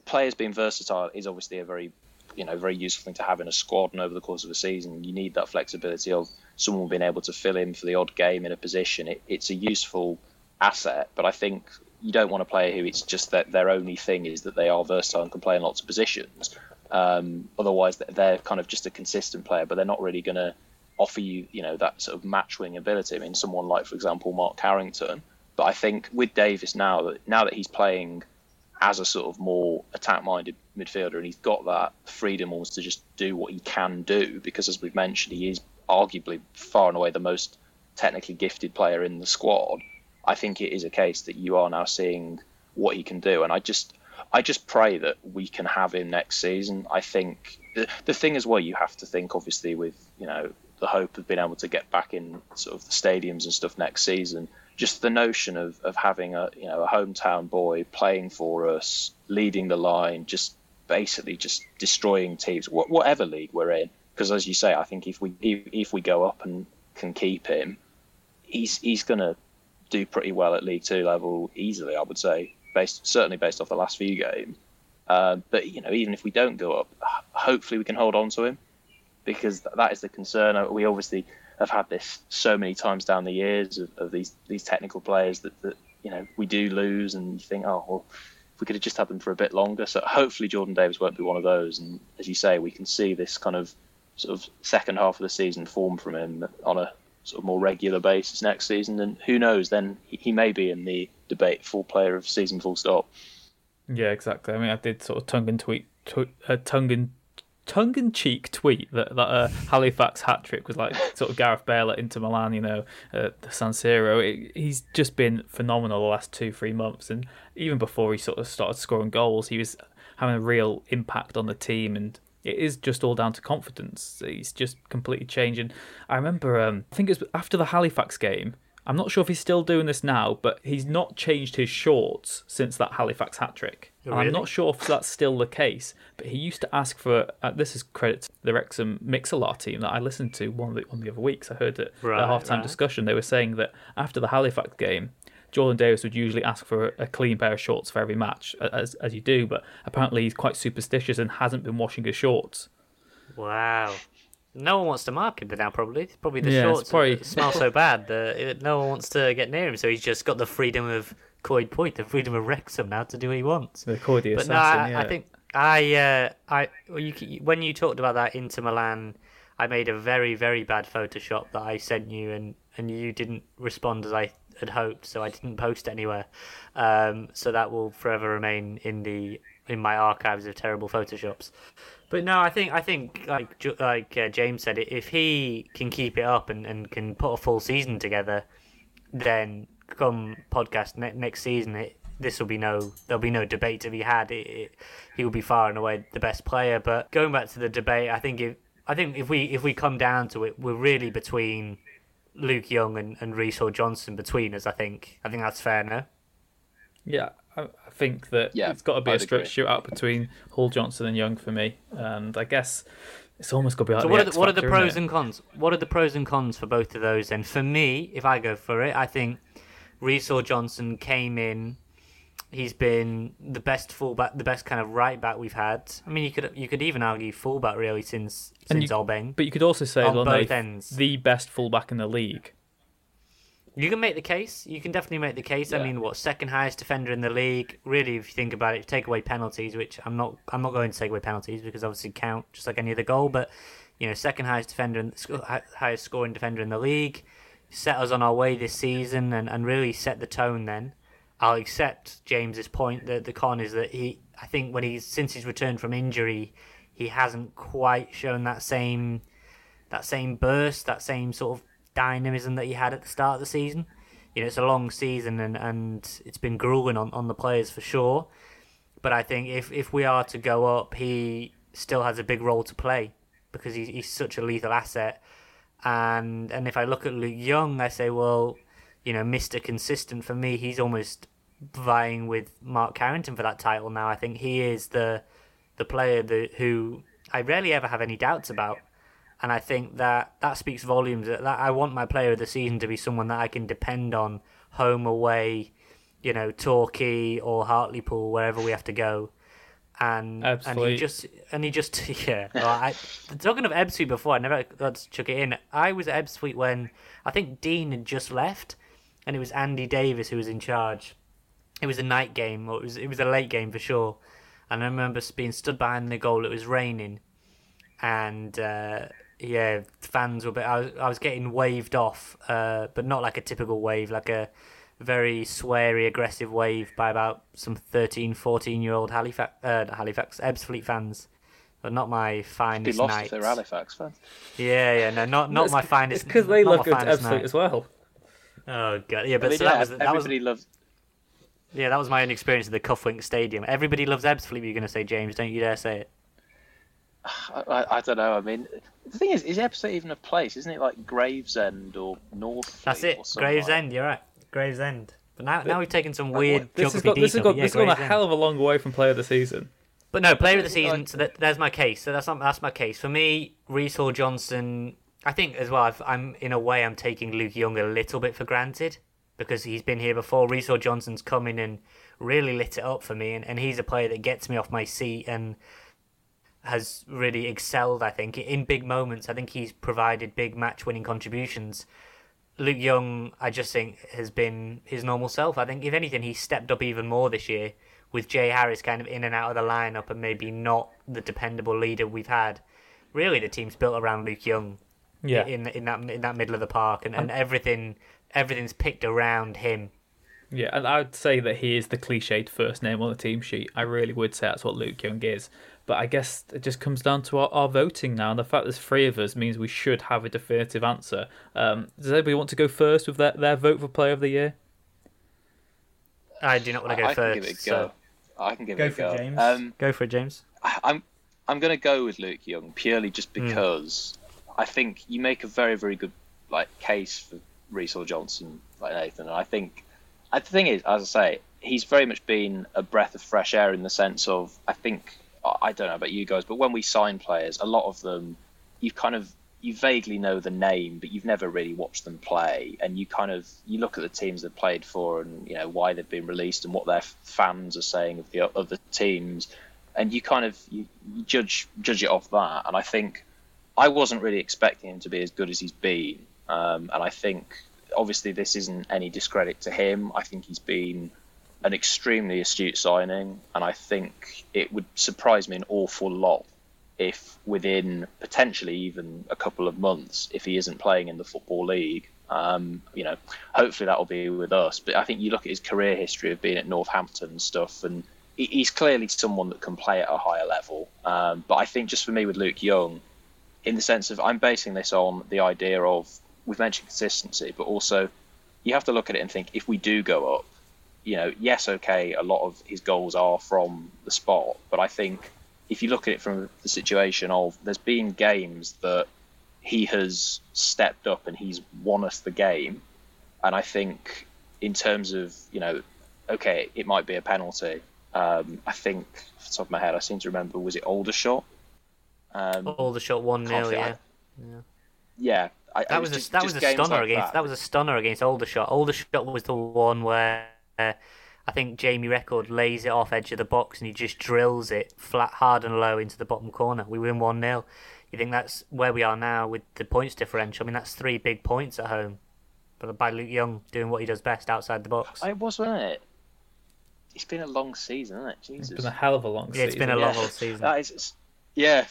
[SPEAKER 4] players being versatile is obviously a very you know very useful thing to have in a squad and over the course of a season. You need that flexibility of someone being able to fill in for the odd game in a position. It, it's a useful asset, but I think you don't want a player who it's just that their only thing is that they are versatile and can play in lots of positions. Um, otherwise, they're kind of just a consistent player, but they're not really going to offer you, you know, that sort of match wing ability. I mean, someone like, for example, Mark Carrington. But I think with Davies now now that he's playing as a sort of more attack-minded midfielder, and he's got that freedom almost to just do what he can do because, as we've mentioned, he is arguably far and away the most technically gifted player in the squad. I think it is a case that you are now seeing what he can do, and I just I just pray that we can have him next season. I think the, the thing as well, you have to think obviously with you know the hope of being able to get back in sort of the stadiums and stuff next season. Just the notion of, of having a you know a hometown boy playing for us, leading the line, just basically just destroying teams, wh- whatever league we're in. Because as you say, I think if we if, if we go up and can keep him, he's he's gonna do pretty well at League Two level easily. I would say, based certainly based off the last few games. Uh, but you know, even if we don't go up, hopefully we can hold on to him because that is the concern. Uh, we obviously have had this so many times down the years of, of these these technical players that, that you know we do lose, and you think, oh well, if we could have just had them for a bit longer. So hopefully Jordan Davies won't be one of those. And as you say, we can see this kind of sort of second half of the season form from him on a sort of more regular basis next season. And who knows, then he, may be in the debate full player of season full stop.
[SPEAKER 3] Yeah, exactly. I mean, I did sort of tongue and tweet, tw- uh, tongue and tongue in cheek tweet that that uh, Halifax hat trick was like sort of Gareth Bale at Inter Milan, you know, the San Siro. It, he's just been phenomenal the last two three months, and even before he sort of started scoring goals, he was having a real impact on the team and. It is just all down to confidence. He's just completely changing. I remember, um, I think it was after the Halifax game. I'm not sure if he's still doing this now, but he's not changed his shorts since that Halifax hat trick.
[SPEAKER 1] Oh,
[SPEAKER 3] I'm not sure if that's still the case, but he used to ask for. Uh, this is credit to the Wrexham Mixelar team that I listened to one of the, one of the other weeks. I heard it
[SPEAKER 1] Right,
[SPEAKER 3] the halftime
[SPEAKER 1] right.
[SPEAKER 3] discussion. They were saying that after the Halifax game, Jordan Davies would usually ask for a clean pair of shorts for every match, as as you do. But apparently he's quite superstitious and hasn't been washing his shorts.
[SPEAKER 1] Wow. No one wants to mark him but now, probably. Probably the
[SPEAKER 3] Yeah,
[SPEAKER 1] shorts
[SPEAKER 3] probably-
[SPEAKER 1] smell so bad that no one wants to get near him. So he's just got the freedom of Coedpoeth, the freedom of Wrexham now to do what he wants.
[SPEAKER 3] The Cordy
[SPEAKER 1] But
[SPEAKER 3] assassin.
[SPEAKER 1] no, I,
[SPEAKER 3] yeah.
[SPEAKER 1] I think I, uh, I, well, you, when you talked about that Inter Milan, I made a very, very bad Photoshop that I sent you, and and you didn't respond as I had hoped, so I didn't post anywhere. Um, so that will forever remain in the in my archives of terrible Photoshops. But no, I think I think like like uh, James said, if he can keep it up and, and can put a full season together, then come podcast ne- next season, it, this will be no there'll be no debate to be had. It, it, he will be far and away the best player. But going back to the debate, I think if I think if we if we come down to it, we're really between Luke Young and, and Reece Hall Johnson between us. I think I think that's fair, no?
[SPEAKER 3] Yeah, I, I think that
[SPEAKER 4] Yeah,
[SPEAKER 3] it's got to be a
[SPEAKER 4] I'd
[SPEAKER 3] stretch
[SPEAKER 4] agree.
[SPEAKER 3] shootout between Hall Johnson and Young for me, and I guess it's almost got to be like
[SPEAKER 1] So
[SPEAKER 3] the
[SPEAKER 1] what are the, what are the pros and cons? What are the pros and cons for both of those? And for me, if I go for it, I think Reece Hall Johnson came in. He's been the best fullback, the best kind of right back we've had. I mean, you could you could even argue fullback really since
[SPEAKER 3] And
[SPEAKER 1] since
[SPEAKER 3] you-
[SPEAKER 1] Albane.
[SPEAKER 3] But you could also say,
[SPEAKER 1] On
[SPEAKER 3] well,
[SPEAKER 1] both
[SPEAKER 3] no,
[SPEAKER 1] ends.
[SPEAKER 3] the best fullback in the league.
[SPEAKER 1] You can make the case. You can definitely make the case. I mean, what second highest defender in the league? Really, if you think about it, take away penalties, which I'm not. I'm not going to take away penalties because obviously count just like any other goal. But you know, second highest defender, and highest scoring defender in the league, set us on our way this season, and, and really set the tone. Then I'll accept James's point that the con is that he. I think when he's since he's returned from injury, he hasn't quite shown that same that same burst, that same sort of dynamism that he had at the start of the season. You know, it's a long season and, and it's been grueling on, on the players for sure. But I think if, if we are to go up, he still has a big role to play because he's, he's such a lethal asset. And and if I look at Luke Young, I say, well, you know, Mr. Consistent for me, he's almost vying with Mark Carrington for that title now. I think he is the the player that, who I rarely ever have any doubts about and I think that that speaks volumes. That that I want my player of the season to be someone that I can depend on, home away, you know, Torquay or Hartlepool, wherever we have to go. And and he just and he just yeah. Well, I, talking of Ebbsfleet before, I never got to chuck it in. I was at Ebbsfleet when I think Dean had just left, and it was Andy Davis who was in charge. It was a night game, or it was it was a late game for sure. And I remember being stood behind the goal. It was raining, and uh, yeah, fans were. Bit, I was I was getting waved off, uh, but not like a typical wave, like a very sweary, aggressive wave by about some 13, 14 year old Halifax, uh, Halifax, Ebbsfleet fans. But not my
[SPEAKER 4] Be
[SPEAKER 1] finest
[SPEAKER 4] lost
[SPEAKER 1] night.
[SPEAKER 4] if they're Halifax fans.
[SPEAKER 1] Yeah, yeah, no, not not my finest.
[SPEAKER 3] It's because they love
[SPEAKER 1] my
[SPEAKER 3] good
[SPEAKER 1] finest
[SPEAKER 3] Ebbsfleet as well.
[SPEAKER 1] Oh god, yeah, but so that was that was
[SPEAKER 4] everybody loves.
[SPEAKER 1] yeah, that was my own experience at the Kuflink Stadium. Everybody loves Ebbsfleet. You're going to say, James? Don't you dare say it.
[SPEAKER 4] I, I, I don't know. I mean, the thing is, is Epsom even a place? Isn't it like Gravesend or North?
[SPEAKER 1] That's it. Gravesend. You're right. Gravesend. But now, now we've taken some weird
[SPEAKER 3] This has got this has got
[SPEAKER 1] yeah,
[SPEAKER 3] this has gone a hell of a long way from player of the season.
[SPEAKER 1] But no, player of the season. So that, there's my case. So that's not, that's my case. For me, Reece Hall Johnson. I think as well. I've, I'm in a way I'm taking Luke Young a little bit for granted because he's been here before. Hall Johnson's come in and really lit it up for me, and, and he's a player that gets me off my seat and has really excelled. I think in big moments. I think he's provided big match-winning contributions. Luke Young, I just think, has been his normal self. I think, if anything, he's stepped up even more this year with Jay Harris kind of in and out of the lineup and maybe not the dependable leader we've had. Really, the team's built around Luke Young.
[SPEAKER 3] Yeah.
[SPEAKER 1] In in that in that middle of the park, and, and everything everything's picked around him.
[SPEAKER 3] Yeah, and I would say that he is the cliched first name on the team sheet. I really would say that's what Luke Young is. But I guess it just comes down to our, our voting now, and the fact there's three of us means we should have a definitive answer. Um, does anybody want to go first with their, their vote for Player of the Year?
[SPEAKER 1] I do not want to go
[SPEAKER 4] I, I
[SPEAKER 1] first.
[SPEAKER 4] can give it a
[SPEAKER 1] so-
[SPEAKER 4] go. I can give
[SPEAKER 5] Go
[SPEAKER 4] it a
[SPEAKER 5] for
[SPEAKER 4] go.
[SPEAKER 5] it, James.
[SPEAKER 4] Um,
[SPEAKER 1] Go for it, James.
[SPEAKER 4] I'm I'm going to go with Luke Young purely just
[SPEAKER 1] Hmm.
[SPEAKER 4] because I think you make a very very good like case for Reece Hall Johnson, like Nathan, and I think and the thing is, as I say, he's very much been a breath of fresh air in the sense of I think I don't know about you guys, but when we sign players, a lot of them you kind of you vaguely know the name, but you've never really watched them play, and you kind of you look at the teams they've played for, and you know why they've been released and what their fans are saying of the other teams, and you kind of you, you judge judge it off that. And I think I wasn't really expecting him to be as good as he's been, um, and I think obviously this isn't any discredit to him. I think he's been an extremely astute signing, and I think it would surprise me an awful lot if within potentially even a couple of months, if he isn't playing in the football league, um, you know, hopefully that will be with us. But I think you look at his career history of being at Northampton and stuff, and he's clearly someone that can play at a higher level. Um, but I think just for me with Luke Young, in the sense of I'm basing this on the idea of we've mentioned consistency, but also you have to look at it and think if we do go up, you know, yes, okay, a lot of his goals are from the spot, but I think if you look at it from the situation of there's been games that he has stepped up and he's won us the game, and I think in terms of you know, okay, it might be a penalty. Um, I think off the top of my head, I seem to remember was it Aldershot? Um,
[SPEAKER 1] All the shot one 0
[SPEAKER 4] can't
[SPEAKER 1] yeah.
[SPEAKER 4] yeah, I, I
[SPEAKER 1] That was a,
[SPEAKER 4] just,
[SPEAKER 1] that was a stunner
[SPEAKER 4] like
[SPEAKER 1] against
[SPEAKER 4] that.
[SPEAKER 1] that. was a stunner against Aldershot. Aldershot was the one where uh, I think Jamie Reckord lays it off edge of the box and he just drills it flat, hard and low into the bottom corner. We win one 0 You think that's where we are now with the points differential? I mean, that's three big points at home, but by Luke Young doing what he does best outside the box.
[SPEAKER 4] It was, wasn't it? It's been a long season, isn't it? Jesus.
[SPEAKER 3] It's been a hell of a long
[SPEAKER 1] Yeah,
[SPEAKER 3] season.
[SPEAKER 1] it's been a long old season.
[SPEAKER 4] That is, yeah,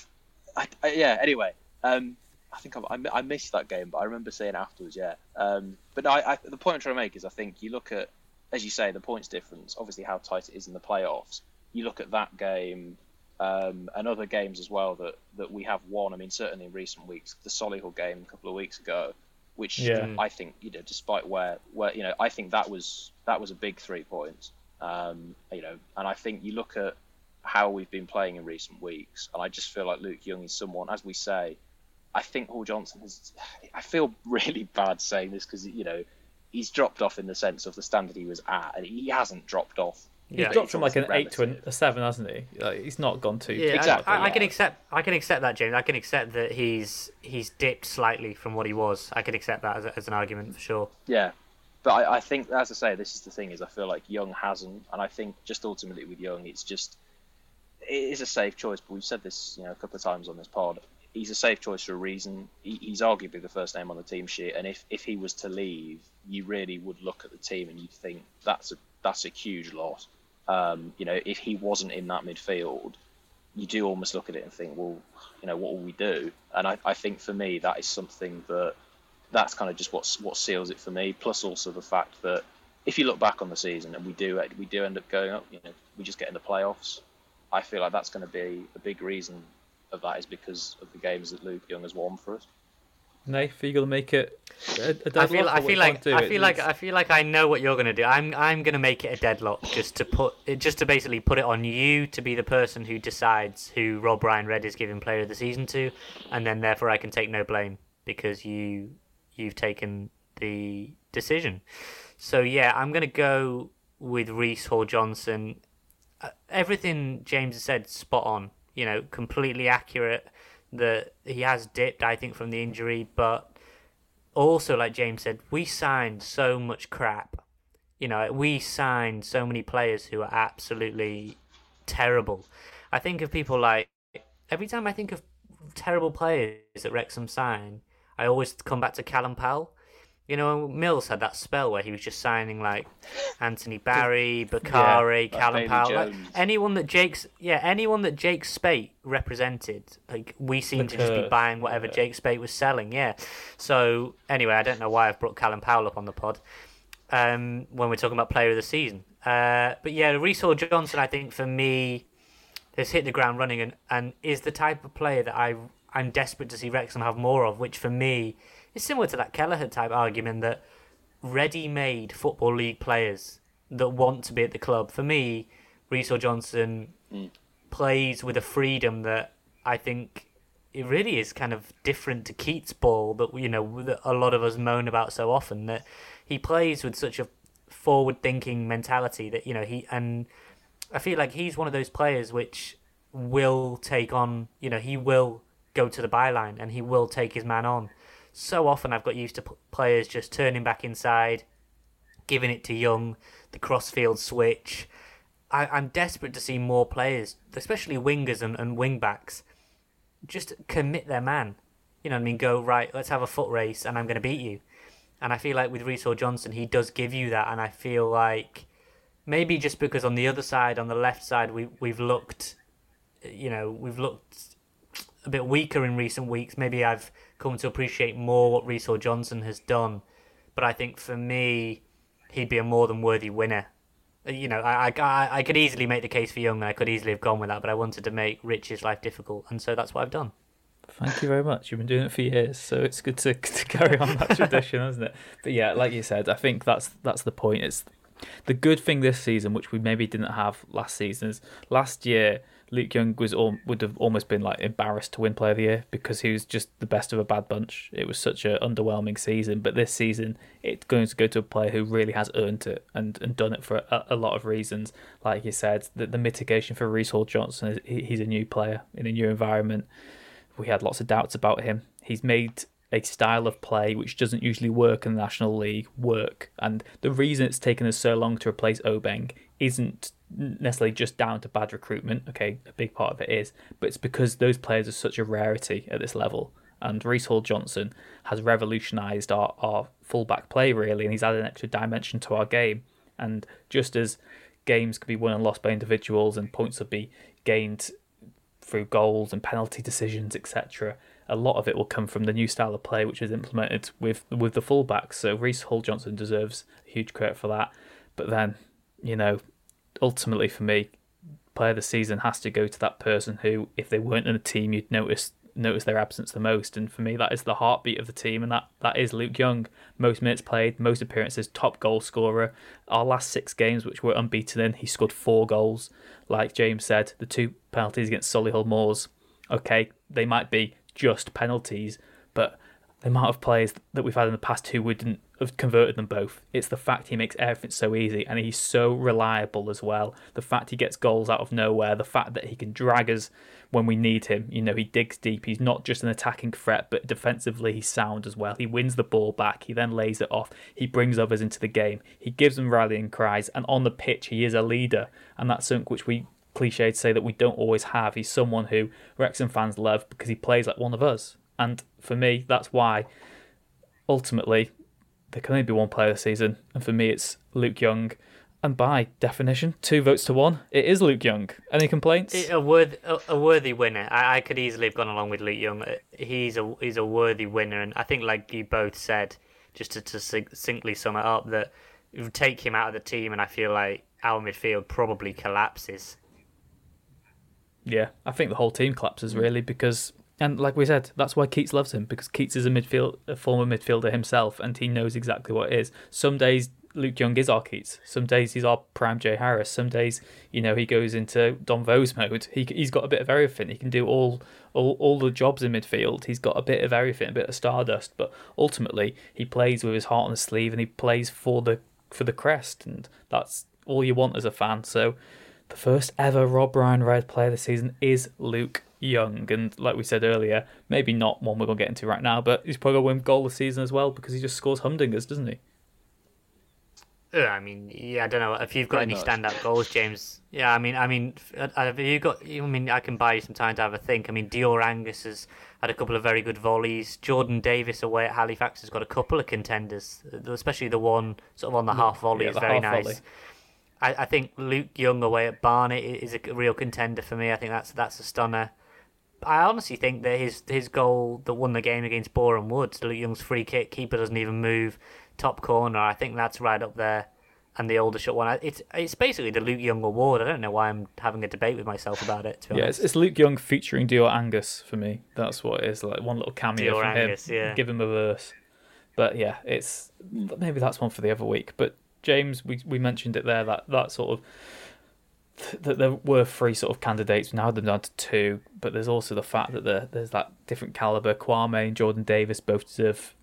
[SPEAKER 4] I, I, yeah. Anyway, um, I think I, I, I missed that game, but I remember saying afterwards, yeah. Um, but I, I, the point I'm trying to make is, I think you look at, as you say, the points difference. Obviously, how tight it is in the playoffs. You look at that game. Um, and other games as well that, that we have won. I mean, certainly in recent weeks, the Solihull game a couple of weeks ago, which
[SPEAKER 3] Yeah.
[SPEAKER 4] I think you know, despite where where you know, I think that was that was a big three points. Um, you know, and I think you look at how we've been playing in recent weeks, and I just feel like Luke Young is someone, as we say, I think Hall Johnson has. I feel really bad saying this because you know he's dropped off in the sense of the standard he was at, and he hasn't dropped off.
[SPEAKER 3] He's
[SPEAKER 1] Yeah.
[SPEAKER 3] dropped from like an
[SPEAKER 4] obviously
[SPEAKER 3] eight to an- a seven, hasn't he? Like, he's not gone too.
[SPEAKER 1] Yeah, I-
[SPEAKER 4] Exactly,
[SPEAKER 1] I, I can accept. I can accept that, James. I can accept that he's he's dipped slightly from what he was. I can accept that as, a, as an argument for sure.
[SPEAKER 4] Yeah, but I, I think, as I say, this is the thing: is I feel like Young hasn't, and I think just ultimately with Young, it's just it is a safe choice. But we've said this, you know, a couple of times on this pod. He's a safe choice for a reason. He, he's arguably the first name on the team sheet, and if if he was to leave, you really would look at the team and you'd think that's a that's a huge loss. Um, you know, if he wasn't in that midfield, you do almost look at it and think, well, you know, what will we do? And I, I think for me, that is something that that's kind of just what what seals it for me. Plus, also the fact that if you look back on the season and we do we do end up going up, you know, we just get in the playoffs. I feel like that's going to be a big reason of that is because of the games that Luke Young has won for us.
[SPEAKER 3] Nath, are you going to make it a, a
[SPEAKER 1] I
[SPEAKER 3] deadlock?
[SPEAKER 1] feel, I feel like, I feel like, I feel like I know what you're gonna do. I'm, I'm gonna make it a deadlock just to put, it, just to basically put it on you to be the person who decides who Rob Ryan Red is giving Player of the Season to, and then therefore I can take no blame because you, you've taken the decision. So yeah, I'm gonna go with Reece Hall Johnson. Everything James has said spot on. You know, completely accurate. That he has dipped, I think, from the injury, but also, like James said, we signed so much crap. You know, we signed so many players who are absolutely terrible. I think of people like every time I think of terrible players that Wrexham sign, I always come back to Callum Powell. You know, Mills had that spell where he was just signing like Anthony Barry, Bakari,
[SPEAKER 4] like
[SPEAKER 1] Callum Powell, like, anyone that Jake's yeah, anyone that Jake Spate represented. Like we seem to just be buying whatever
[SPEAKER 3] yeah.
[SPEAKER 1] Jake Spate was selling. Yeah. So anyway, I don't know why I've brought Callum Powell up on the pod um, when we're talking about player of the season. Uh, but yeah, Reece Hall Johnson, I think for me, has hit the ground running and, and is the type of player that I I'm desperate to see Wrexham have more of. Which for me is similar to that Kelleher type argument that ready-made football league players that want to be at the club. For me, Hall Johnson mm. plays with a freedom that I think it really is kind of different to Keates ball that you know that a lot of us moan about so often that he plays with such a forward thinking mentality that you know he and I feel like he's one of those players which will take on you know he will go to the byline and he will take his man on so often I've got used to players just turning back inside giving it to Young the crossfield switch I, I'm desperate to see more players especially wingers and, and wing backs just commit their man. You know what I mean? Go right. Let's have a foot race, and I'm going to beat you. And I feel like with Hall Johnson, he does give you that, and I feel like maybe just because on the other side, on the left side, we we've looked, you know, we've looked a bit weaker in recent weeks. Maybe I've come to appreciate more what Reece Hall Johnson has done. But I think for me, he'd be a more than worthy winner. Uh, You know, I, I, I could easily make the case for Young, and I could easily have gone with that, but I wanted to make Rich's life difficult, and so that's what I've done.
[SPEAKER 3] Thank you very much. You've been doing it for years, so it's good to, to carry on that tradition, isn't it? But yeah, like you said, I think that's that's the point. It's the good thing this season, which we maybe didn't have last season, is last year Luke Young was all, would have almost been like embarrassed to win Player of the Year because he was just the best of a bad bunch. It was such an underwhelming season, but this season it's going to go to a player who really has earned it and, and done it for a, a lot of reasons. Like you said, the, the mitigation for Reece Hall Johnson is he, he's a new player in a new environment we had lots of doubts about him. He's made a style of play which doesn't usually work in the National League work. And the reason it's taken us so long to replace Obeng isn't necessarily just down to bad recruitment. Okay, a big part of it is, but it's because those players are such a rarity at this level. And Reece Hall Johnson has revolutionised our, our fullback play, really, and he's added an extra dimension to our game. And just as games can be won and lost by individuals and points will be gained through goals and penalty decisions, etc. A lot of it will come from the new style of play which is implemented with with the fullbacks. So Reece Hall Johnson deserves huge credit for that. But then, you know, ultimately for me, player of the season has to go to that person who, if they weren't in a team, you'd notice notice their absence the most. And for me, that is the heartbeat of the team, and that, that is Luke Young. Most minutes played, most appearances, top goal scorer. Our last six games, which we're unbeaten in, he scored four goals. Like James said, the two penalties against Solihull Moors, okay, they might be just penalties, but the amount of players that we've had in the past who wouldn't have converted them both. It's the fact he makes everything so easy and he's so reliable as well. The fact he gets goals out of nowhere, the fact that he can drag us when we need him. You know, he digs deep. He's not just an attacking threat, but defensively he's sound as well. He wins the ball back. He then lays it off. He brings others into the game. He gives them rallying cries. And on the pitch, he is a leader. And that's something which we cliche say that we don't always have. He's someone who Wrexham fans love because he plays like one of us. And for me, that's why ultimately there can only be one player this season. And for me, it's Luke Young. And by definition, two votes to one, it is Luke Young. Any complaints?
[SPEAKER 1] A worthy, a, a worthy winner. I, I could easily have gone along with Luke Young. Uh, He's a he's a worthy winner, and I think, like you both said, just to, to succinctly sum it up, that take him out of the team, and I feel like our midfield probably collapses.
[SPEAKER 3] Yeah, I think the whole team collapses really because, and like we said, that's why Keates loves him because Keates is a midfield, a former midfielder himself, and he knows exactly what it is. Some days Luke Young is our Keates. Some days he's our prime Jay Harris. Some days, you know, he goes into Dom Vose mode. He he's got a bit of everything. He can do all all all the jobs in midfield. He's got a bit of everything, a bit of stardust. But ultimately, he plays with his heart on his sleeve, and he plays for the for the crest, and that's all you want as a fan. So, the first ever Rob Ryan Red player this season is Luke Young, and like we said earlier, maybe not one we're gonna get into right now, but he's probably gonna win goal of the season as well because he just scores humdingers, doesn't he?
[SPEAKER 1] Uh, I mean, yeah, I don't know if you've got
[SPEAKER 4] Pretty
[SPEAKER 1] any
[SPEAKER 4] much.
[SPEAKER 1] standout goals, James. Yeah, I mean, I mean, uh, have you got? I mean, I can buy you some time to have a think. I mean, Dior Angus has had a couple of very good volleys. Jordan Davies away at Halifax has got a couple of contenders, uh, especially the one sort of on the half volley
[SPEAKER 3] yeah,
[SPEAKER 1] is very nice.
[SPEAKER 3] volley.
[SPEAKER 1] I, I think Luke Young away at Barnet is a real contender for me. I think that's that's a stunner. I honestly think that his his goal that won the game against Boreham Woods, Luke Young's free kick, keeper doesn't even move, top corner. I think that's right up there. And the Aldershot one, it's it's basically the Luke Young award. I don't know why I'm having a debate with myself about it. To
[SPEAKER 3] Yeah, it's, it's Luke Young featuring Dior Angus for me. That's what it is. Like one little cameo
[SPEAKER 1] Dior
[SPEAKER 3] from
[SPEAKER 1] Angus,
[SPEAKER 3] him.
[SPEAKER 1] yeah.
[SPEAKER 3] Give him a verse. But yeah, it's maybe that's one for the other week. But James, we we mentioned it there that that sort of that there were three sort of candidates. Now they're down to two. But there's also the fact that there, there's that different caliber. Kwame and Jordan Davies both deserve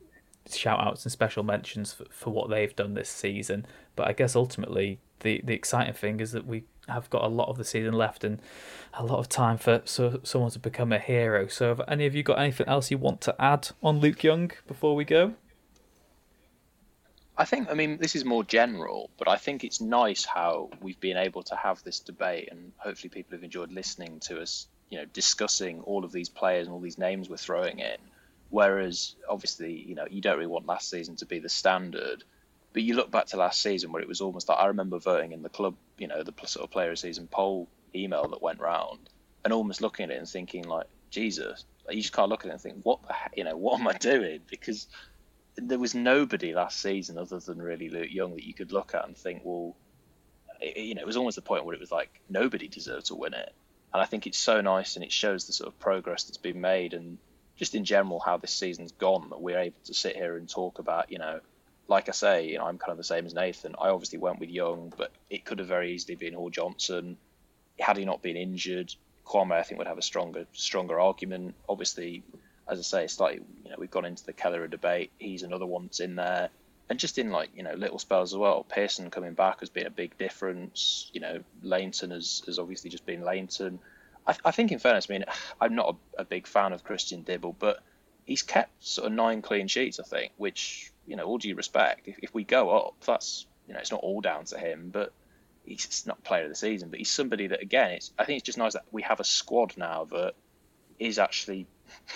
[SPEAKER 3] shout outs and special mentions for, for what they've done this season. But I guess ultimately the, the exciting thing is that we have got a lot of the season left and a lot of time for so, someone to become a hero. So have any of you got anything else you want to add on Luke Young before we go?
[SPEAKER 4] I think, I mean, this is more general, but I think it's nice how we've been able to have this debate, and hopefully people have enjoyed listening to us, you know, discussing all of these players and all these names we're throwing in. Whereas, obviously, you know, you don't really want last season to be the standard, but you look back to last season where it was almost like I remember voting in the club, you know, the sort of player of season poll email that went round, and almost looking at it and thinking like, Jesus, you just can't look at it and think, what the, he- you know, what am I doing? Because there was nobody last season other than really Luke Young that you could look at and think, well, it, you know, it was almost the point where it was like nobody deserved to win it. And I think it's so nice and it shows the sort of progress that's been made and just in general how this season's gone that we're able to sit here and talk about, you know, like I say, you know, I'm kind of the same as Nathan. I obviously went with Young, but it could have very easily been Hall Johnson. Had he not been injured, Kwame I think would have a stronger stronger argument. Obviously, as I say, it's like you know, we've gone into the Kelleher debate. He's another one that's in there. And just in like, you know, little spells as well. Pearson coming back has been a big difference. You know, Lainton has, has obviously just been Lainton. I, I think, in fairness, I mean, I'm not a, a big fan of Christian Dibble, but he's kept sort of nine clean sheets, I think, which, you know, all due respect, if, if we go up, that's, you know, it's not all down to him, but he's not player of the season, but he's somebody that, again, it's I think it's just nice that we have a squad now that is actually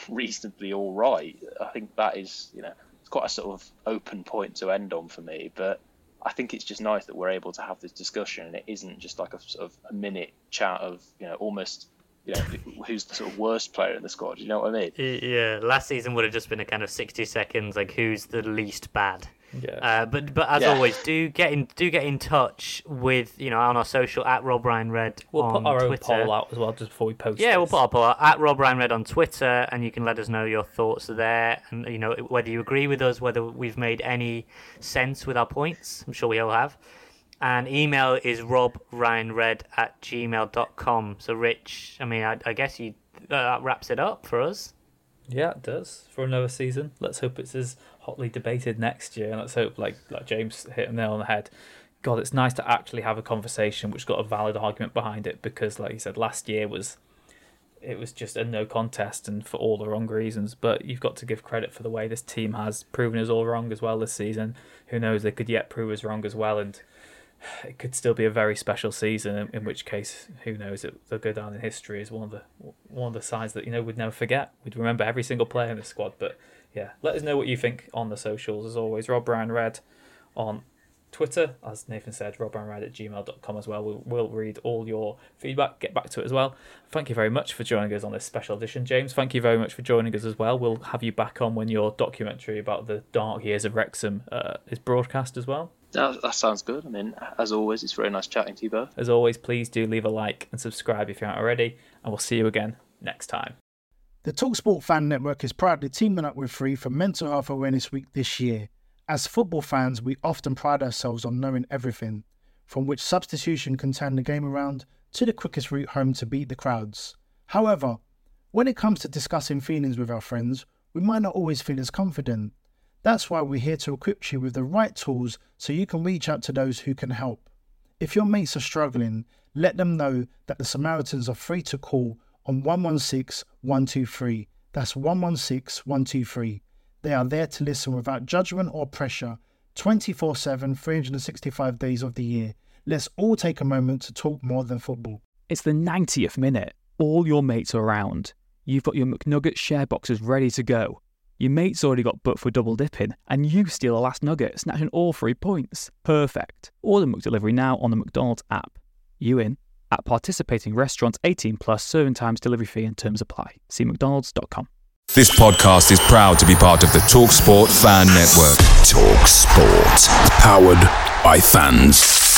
[SPEAKER 4] reasonably all right. I think that is, you know, it's quite a sort of open point to end on for me, but I think it's just nice that we're able to have this discussion and it isn't just like a sort of a minute chat of, you know, almost, you know, who's the sort of worst player in the squad. You know what I mean?
[SPEAKER 1] Yeah, last season would have just been a kind of sixty seconds, like who's the least bad.
[SPEAKER 3] Yeah.
[SPEAKER 1] Uh, but but as
[SPEAKER 4] Yeah.
[SPEAKER 1] always, do get in do get in touch with you know on our social at Rob Ryan Red
[SPEAKER 3] we'll
[SPEAKER 1] on
[SPEAKER 3] put our own
[SPEAKER 1] Twitter.
[SPEAKER 3] poll out as well just before we post.
[SPEAKER 1] Yeah, we'll put our poll out at Rob Ryan Red on Twitter, and you can let us know your thoughts there, and you know whether you agree with us, whether we've made any sense with our points. I'm sure we all have. And email is robryanred at gmail.com. So, Rich, I mean, I, I guess you that wraps it up for us.
[SPEAKER 3] Yeah, it does for another season. Let's hope it's as hotly debated next year, and let's hope, like like James hit a nail on the head. God, it's nice to actually have a conversation which got a valid argument behind it because, like you said, last year was it was just a no contest and for all the wrong reasons. But you've got to give credit for the way this team has proven us all wrong as well this season. Who knows? They could yet prove us wrong as well, and it could still be a very special season. In, in which case, who knows? It, they'll go down in history as one of the one of the sides that you know we'd never forget. We'd remember every single player in the squad. But yeah, let us know what you think on the socials as always. Rob Ryan Red on Twitter, as Nathan said, Rob Ryan Red at gmail.com as well. We'll, read all your feedback, get back to it as well. Thank you very much for joining us on this special edition. James, thank you very much for joining us as well. We'll have you back on when your documentary about the dark years of Wrexham uh, is broadcast as well.
[SPEAKER 4] That, that sounds good. I mean, as always, it's very nice chatting to you both.
[SPEAKER 3] As always, please do leave a like and subscribe if you aren't already, and we'll see you again next time.
[SPEAKER 6] The Talksport Fan Network is proudly teaming up with Free for Mental Health Awareness Week this year. As football fans, we often pride ourselves on knowing everything, from which substitution can turn the game around to the quickest route home to beat the crowds. However, when it comes to discussing feelings with our friends, we might not always feel as confident. That's why we're here to equip you with the right tools so you can reach out to those who can help. If your mates are struggling, let them know that the Samaritans are free to call on 116 123. That's 116 123. They are there to listen without judgment or pressure 24 7, 365 days of the year. Let's all take a moment to talk more than football.
[SPEAKER 3] It's the 90th minute. All your mates are around. You've got your McNugget share boxes ready to go. Your mate's already got booked for double dipping, and you steal a last nugget, snatching all three points. Perfect. Order McDelivery now on the McDonald's app. You in? At participating restaurants 18 plus serving times, delivery fee and terms apply. See McDonald's.com.
[SPEAKER 7] This podcast is proud to be part of the TalkSport Fan Network.
[SPEAKER 8] Talk Sport. Powered by fans.